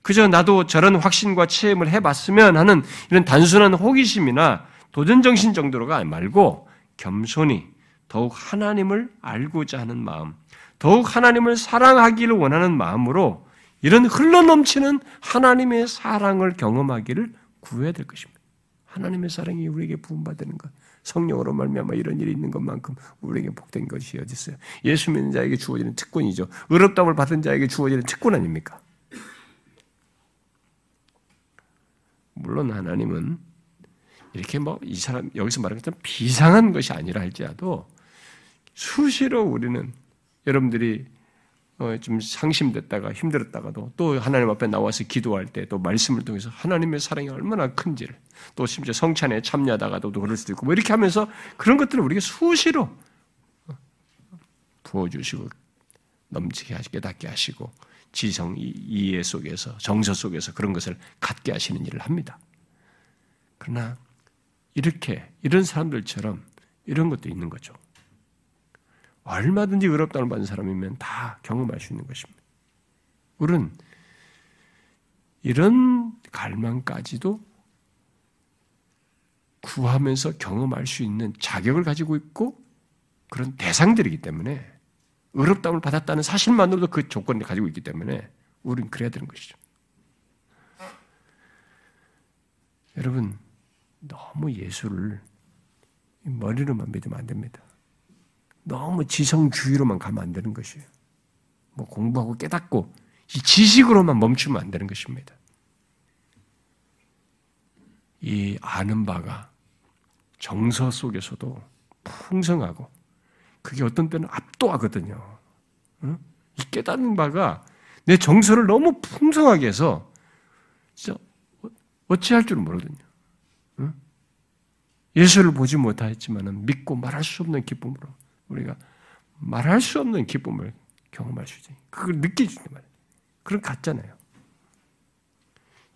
그저 나도 저런 확신과 체험을 해봤으면 하는 이런 단순한 호기심이나 도전정신 정도로가 말고 겸손히 더욱 하나님을 알고자 하는 마음, 더욱 하나님을 사랑하기를 원하는 마음으로 이런 흘러넘치는 하나님의 사랑을 경험하기를 구해야 될 것입니다. 하나님의 사랑이 우리에게 부음받는 것. 성령으로 말미암아 이런 일이 있는 것만큼 우리에게 복된 것이 어디 있어요? 예수 믿는 자에게 주어지는 특권이죠. 의롭다을 받은 자에게 주어지는 특권 아닙니까? 물론 하나님은 이렇게 뭐 이 사람 여기서 말하는 것처럼 비상한 것이 아니라 할지라도 수시로 우리는 여러분들이 어, 좀 상심됐다가 힘들었다가도 또 하나님 앞에 나와서 기도할 때 또 말씀을 통해서 하나님의 사랑이 얼마나 큰지를 또 심지어 성찬에 참여하다가도 그럴 수도 있고 뭐 이렇게 하면서 그런 것들을 우리가 수시로 부어주시고 넘치게 하시게 깨닫게 하시고 지성 이해 속에서 정서 속에서 그런 것을 갖게 하시는 일을 합니다. 그러나 이렇게 이런 사람들처럼 이런 것도 있는 거죠. 얼마든지 의롭다는 받은 사람이면 다 경험할 수 있는 것입니다. 우리는 이런 갈망까지도 구하면서 경험할 수 있는 자격을 가지고 있고 그런 대상들이기 때문에 의롭다움을 받았다는 사실만으로도 그 조건을 가지고 있기 때문에 우리는 그래야 되는 것이죠. 여러분 너무 예수를 머리로만 믿으면 안 됩니다. 너무 지성주의로만 가면 안 되는 것이에요. 뭐 공부하고 깨닫고 이 지식으로만 멈추면 안 되는 것입니다. 이 아는 바가 정서 속에서도 풍성하고 그게 어떤 때는 압도하거든요. 이 깨닫는 바가 내 정서를 너무 풍성하게 해서 진짜 어찌할 줄 모르거든요. 응? 예수를 보지 못하였지만 믿고 말할 수 없는 기쁨으로 우리가 말할 수 없는 기쁨을 경험할 수 있지. 그걸 느끼지 말이에요. 그런 같잖아요.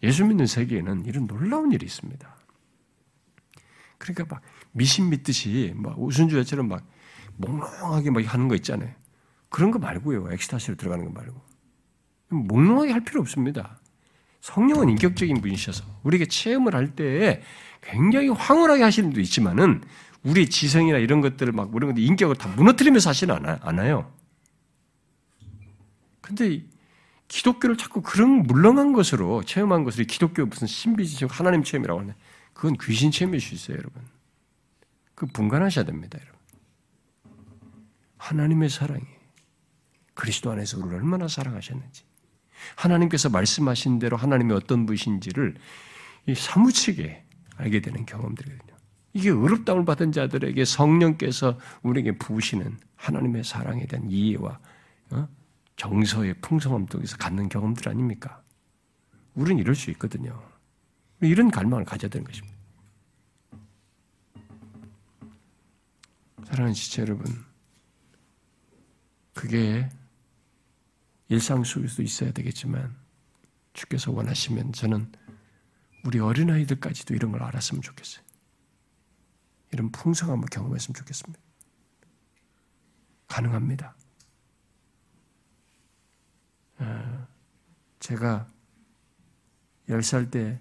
예수 믿는 세계에는 이런 놀라운 일이 있습니다. 그러니까 막 미신 믿듯이 막 우순주야처럼 막 몽롱하게 막 하는 거 있잖아요. 그런 거 말고요. 엑스타시로 들어가는 거 말고. 몽롱하게 할 필요 없습니다. 성령은 인격적인 분이셔서 우리에게 체험을 할때 굉장히 황홀하게 하시는 분도 있지만은 우리 지성이나 이런 것들을 막 이런 것들 인격을 다 무너뜨리면서 하시는 않아요. 근데 기독교를 자꾸 그런 물렁한 것으로 체험한 것을 기독교 무슨 신비지적 하나님 체험이라고 하는데 그건 귀신 체험일 수 있어요, 여러분. 그 분간하셔야 됩니다, 여러분. 하나님의 사랑이 그리스도 안에서 우리를 얼마나 사랑하셨는지 하나님께서 말씀하신 대로 하나님의 어떤 분이신지를 사무치게 알게 되는 경험들이거든요. 이게 의롭다움을 받은 자들에게 성령께서 우리에게 부으시는 하나님의 사랑에 대한 이해와 어? 정서의 풍성함 속에서 갖는 경험들 아닙니까? 우리는 이럴 수 있거든요. 이런 갈망을 가져야 되는 것입니다. 사랑하는 지체 여러분, 그게 일상 속에서도 있어야 되겠지만 주께서 원하시면 저는 우리 어린아이들까지도 이런 걸 알았으면 좋겠어요. 이런 풍성함을 경험했으면 좋겠습니다. 가능합니다. 어, 제가 10살 때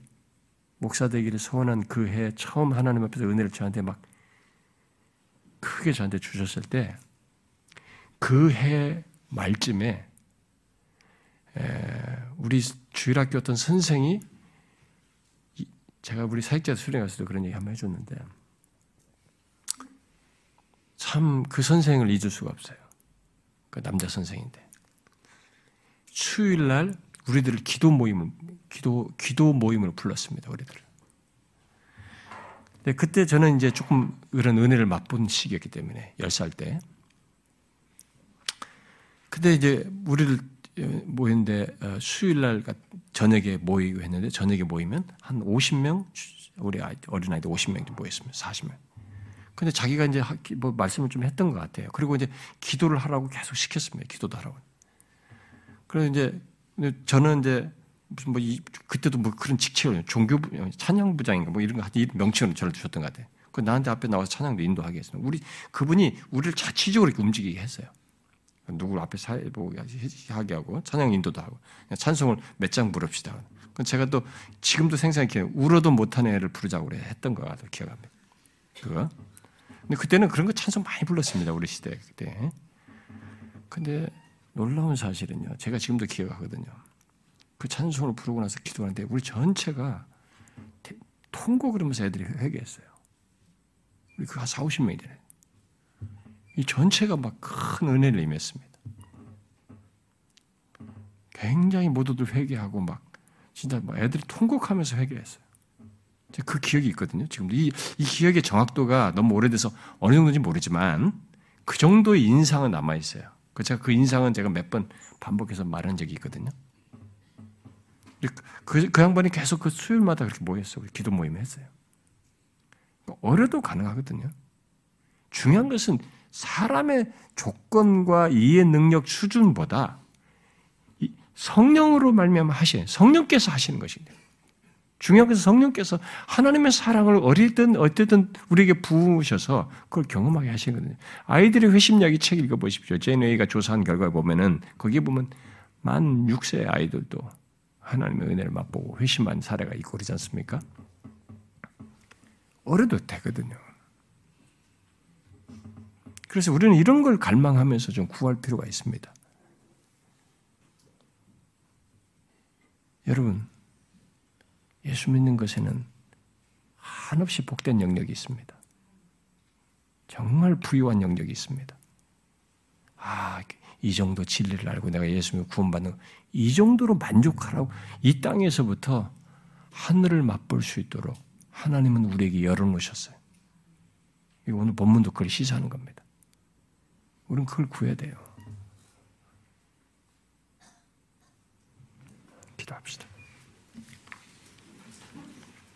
목사 되기를 소원한 그 해 처음 하나님 앞에서 은혜를 저한테 막 크게 저한테 주셨을 때 그 해 말쯤에 우리 주일학교 어떤 선생이 제가 우리 사역자 수련회 갔을 때 그런 얘기 한번 해줬는데 참 그 선생을 잊을 수가 없어요. 그 남자 선생인데 수요일 날 우리들을 기도 모임을 기도 기도 모임을 불렀습니다. 우리들을. 근데 그때 저는 이제 조금 그런 은혜를 맛본 시기였기 때문에 10살 때. 근데 이제 우리를 모였는데 어, 수요일 날 저녁에 모이고 했는데 저녁에 모이면 한 50명 우리 어린아이들 50명 모였습니다. 40명. 근데 자기가 이제 뭐 말씀을 좀 했던 것 같아요. 그리고 이제 기도를 하라고 계속 시켰습니다. 기도도 하라고. 그래서 이제 저는 이제 무슨 뭐 이, 그때도 뭐 그런 직책을 종교 찬양부장인가 뭐 이런 거 명칭으로 저를 주셨던 것 같아요. 그 나한테 앞에 나와서 찬양도 인도하게 했어요. 우리 그분이 우리를 자치적으로 이렇게 움직이게 했어요. 누구 앞에 사회보게 하게 하고 찬양 인도도 하고 찬송을 몇 장 부릅시다. 제가 또 지금도 생생하게 울어도 못한 애를 부르자고 그래 했던 거 같아요. 기억합니다. 그거. 근데 그때는 그런 거 찬송 많이 불렀습니다. 우리 시대 그때. 근데 놀라운 사실은요. 제가 지금도 기억하거든요. 그 찬송을 부르고 나서 기도하는데 우리 전체가 통곡 그러면서 애들이 회개했어요. 우리 그한 4, 50명이 되네. 이 전체가 막 큰 은혜를 임했습니다. 굉장히 모두들 회개하고 막 진짜 막 애들이 통곡하면서 회개했어요. 그 기억이 있거든요. 지금도 이, 이 기억의 정확도가 너무 오래돼서 어느 정도인지 모르지만 그 정도의 인상은 남아 있어요. 그 제가 그 인상은 제가 몇 번 반복해서 말한 적이 있거든요. 그, 그 양반이 계속 그 수요일마다 그렇게 모였어요. 기도 모임을 했어요. 어려도 가능하거든요. 중요한 것은 사람의 조건과 이해 능력 수준보다 성령으로 말미암아 하시는 성령께서 하시는 것입니다. 중요한 것은 성령께서 하나님의 사랑을 어릴든 어쨌든 우리에게 부으셔서 그걸 경험하게 하시거든요. 아이들의 회심약이 책 읽어보십시오. 제네이가 조사한 결과에 보면은 거기에 보면 만 6세 아이들도 하나님의 은혜를 맛보고 회심한 사례가 있고 그러지 않습니까? 어려도 되거든요. 그래서 우리는 이런 걸 갈망하면서 좀 구할 필요가 있습니다. 여러분, 예수 믿는 것에는 한없이 복된 영역이 있습니다. 정말 부유한 영역이 있습니다. 아, 이 정도 진리를 알고 내가 예수 믿고 구원받는 이 정도로 만족하라고 이 땅에서부터 하늘을 맛볼 수 있도록 하나님은 우리에게 열어놓으셨어요. 오늘 본문도 그걸 시사하는 겁니다. 우리는 그걸 구해야 돼요. 기도합시다.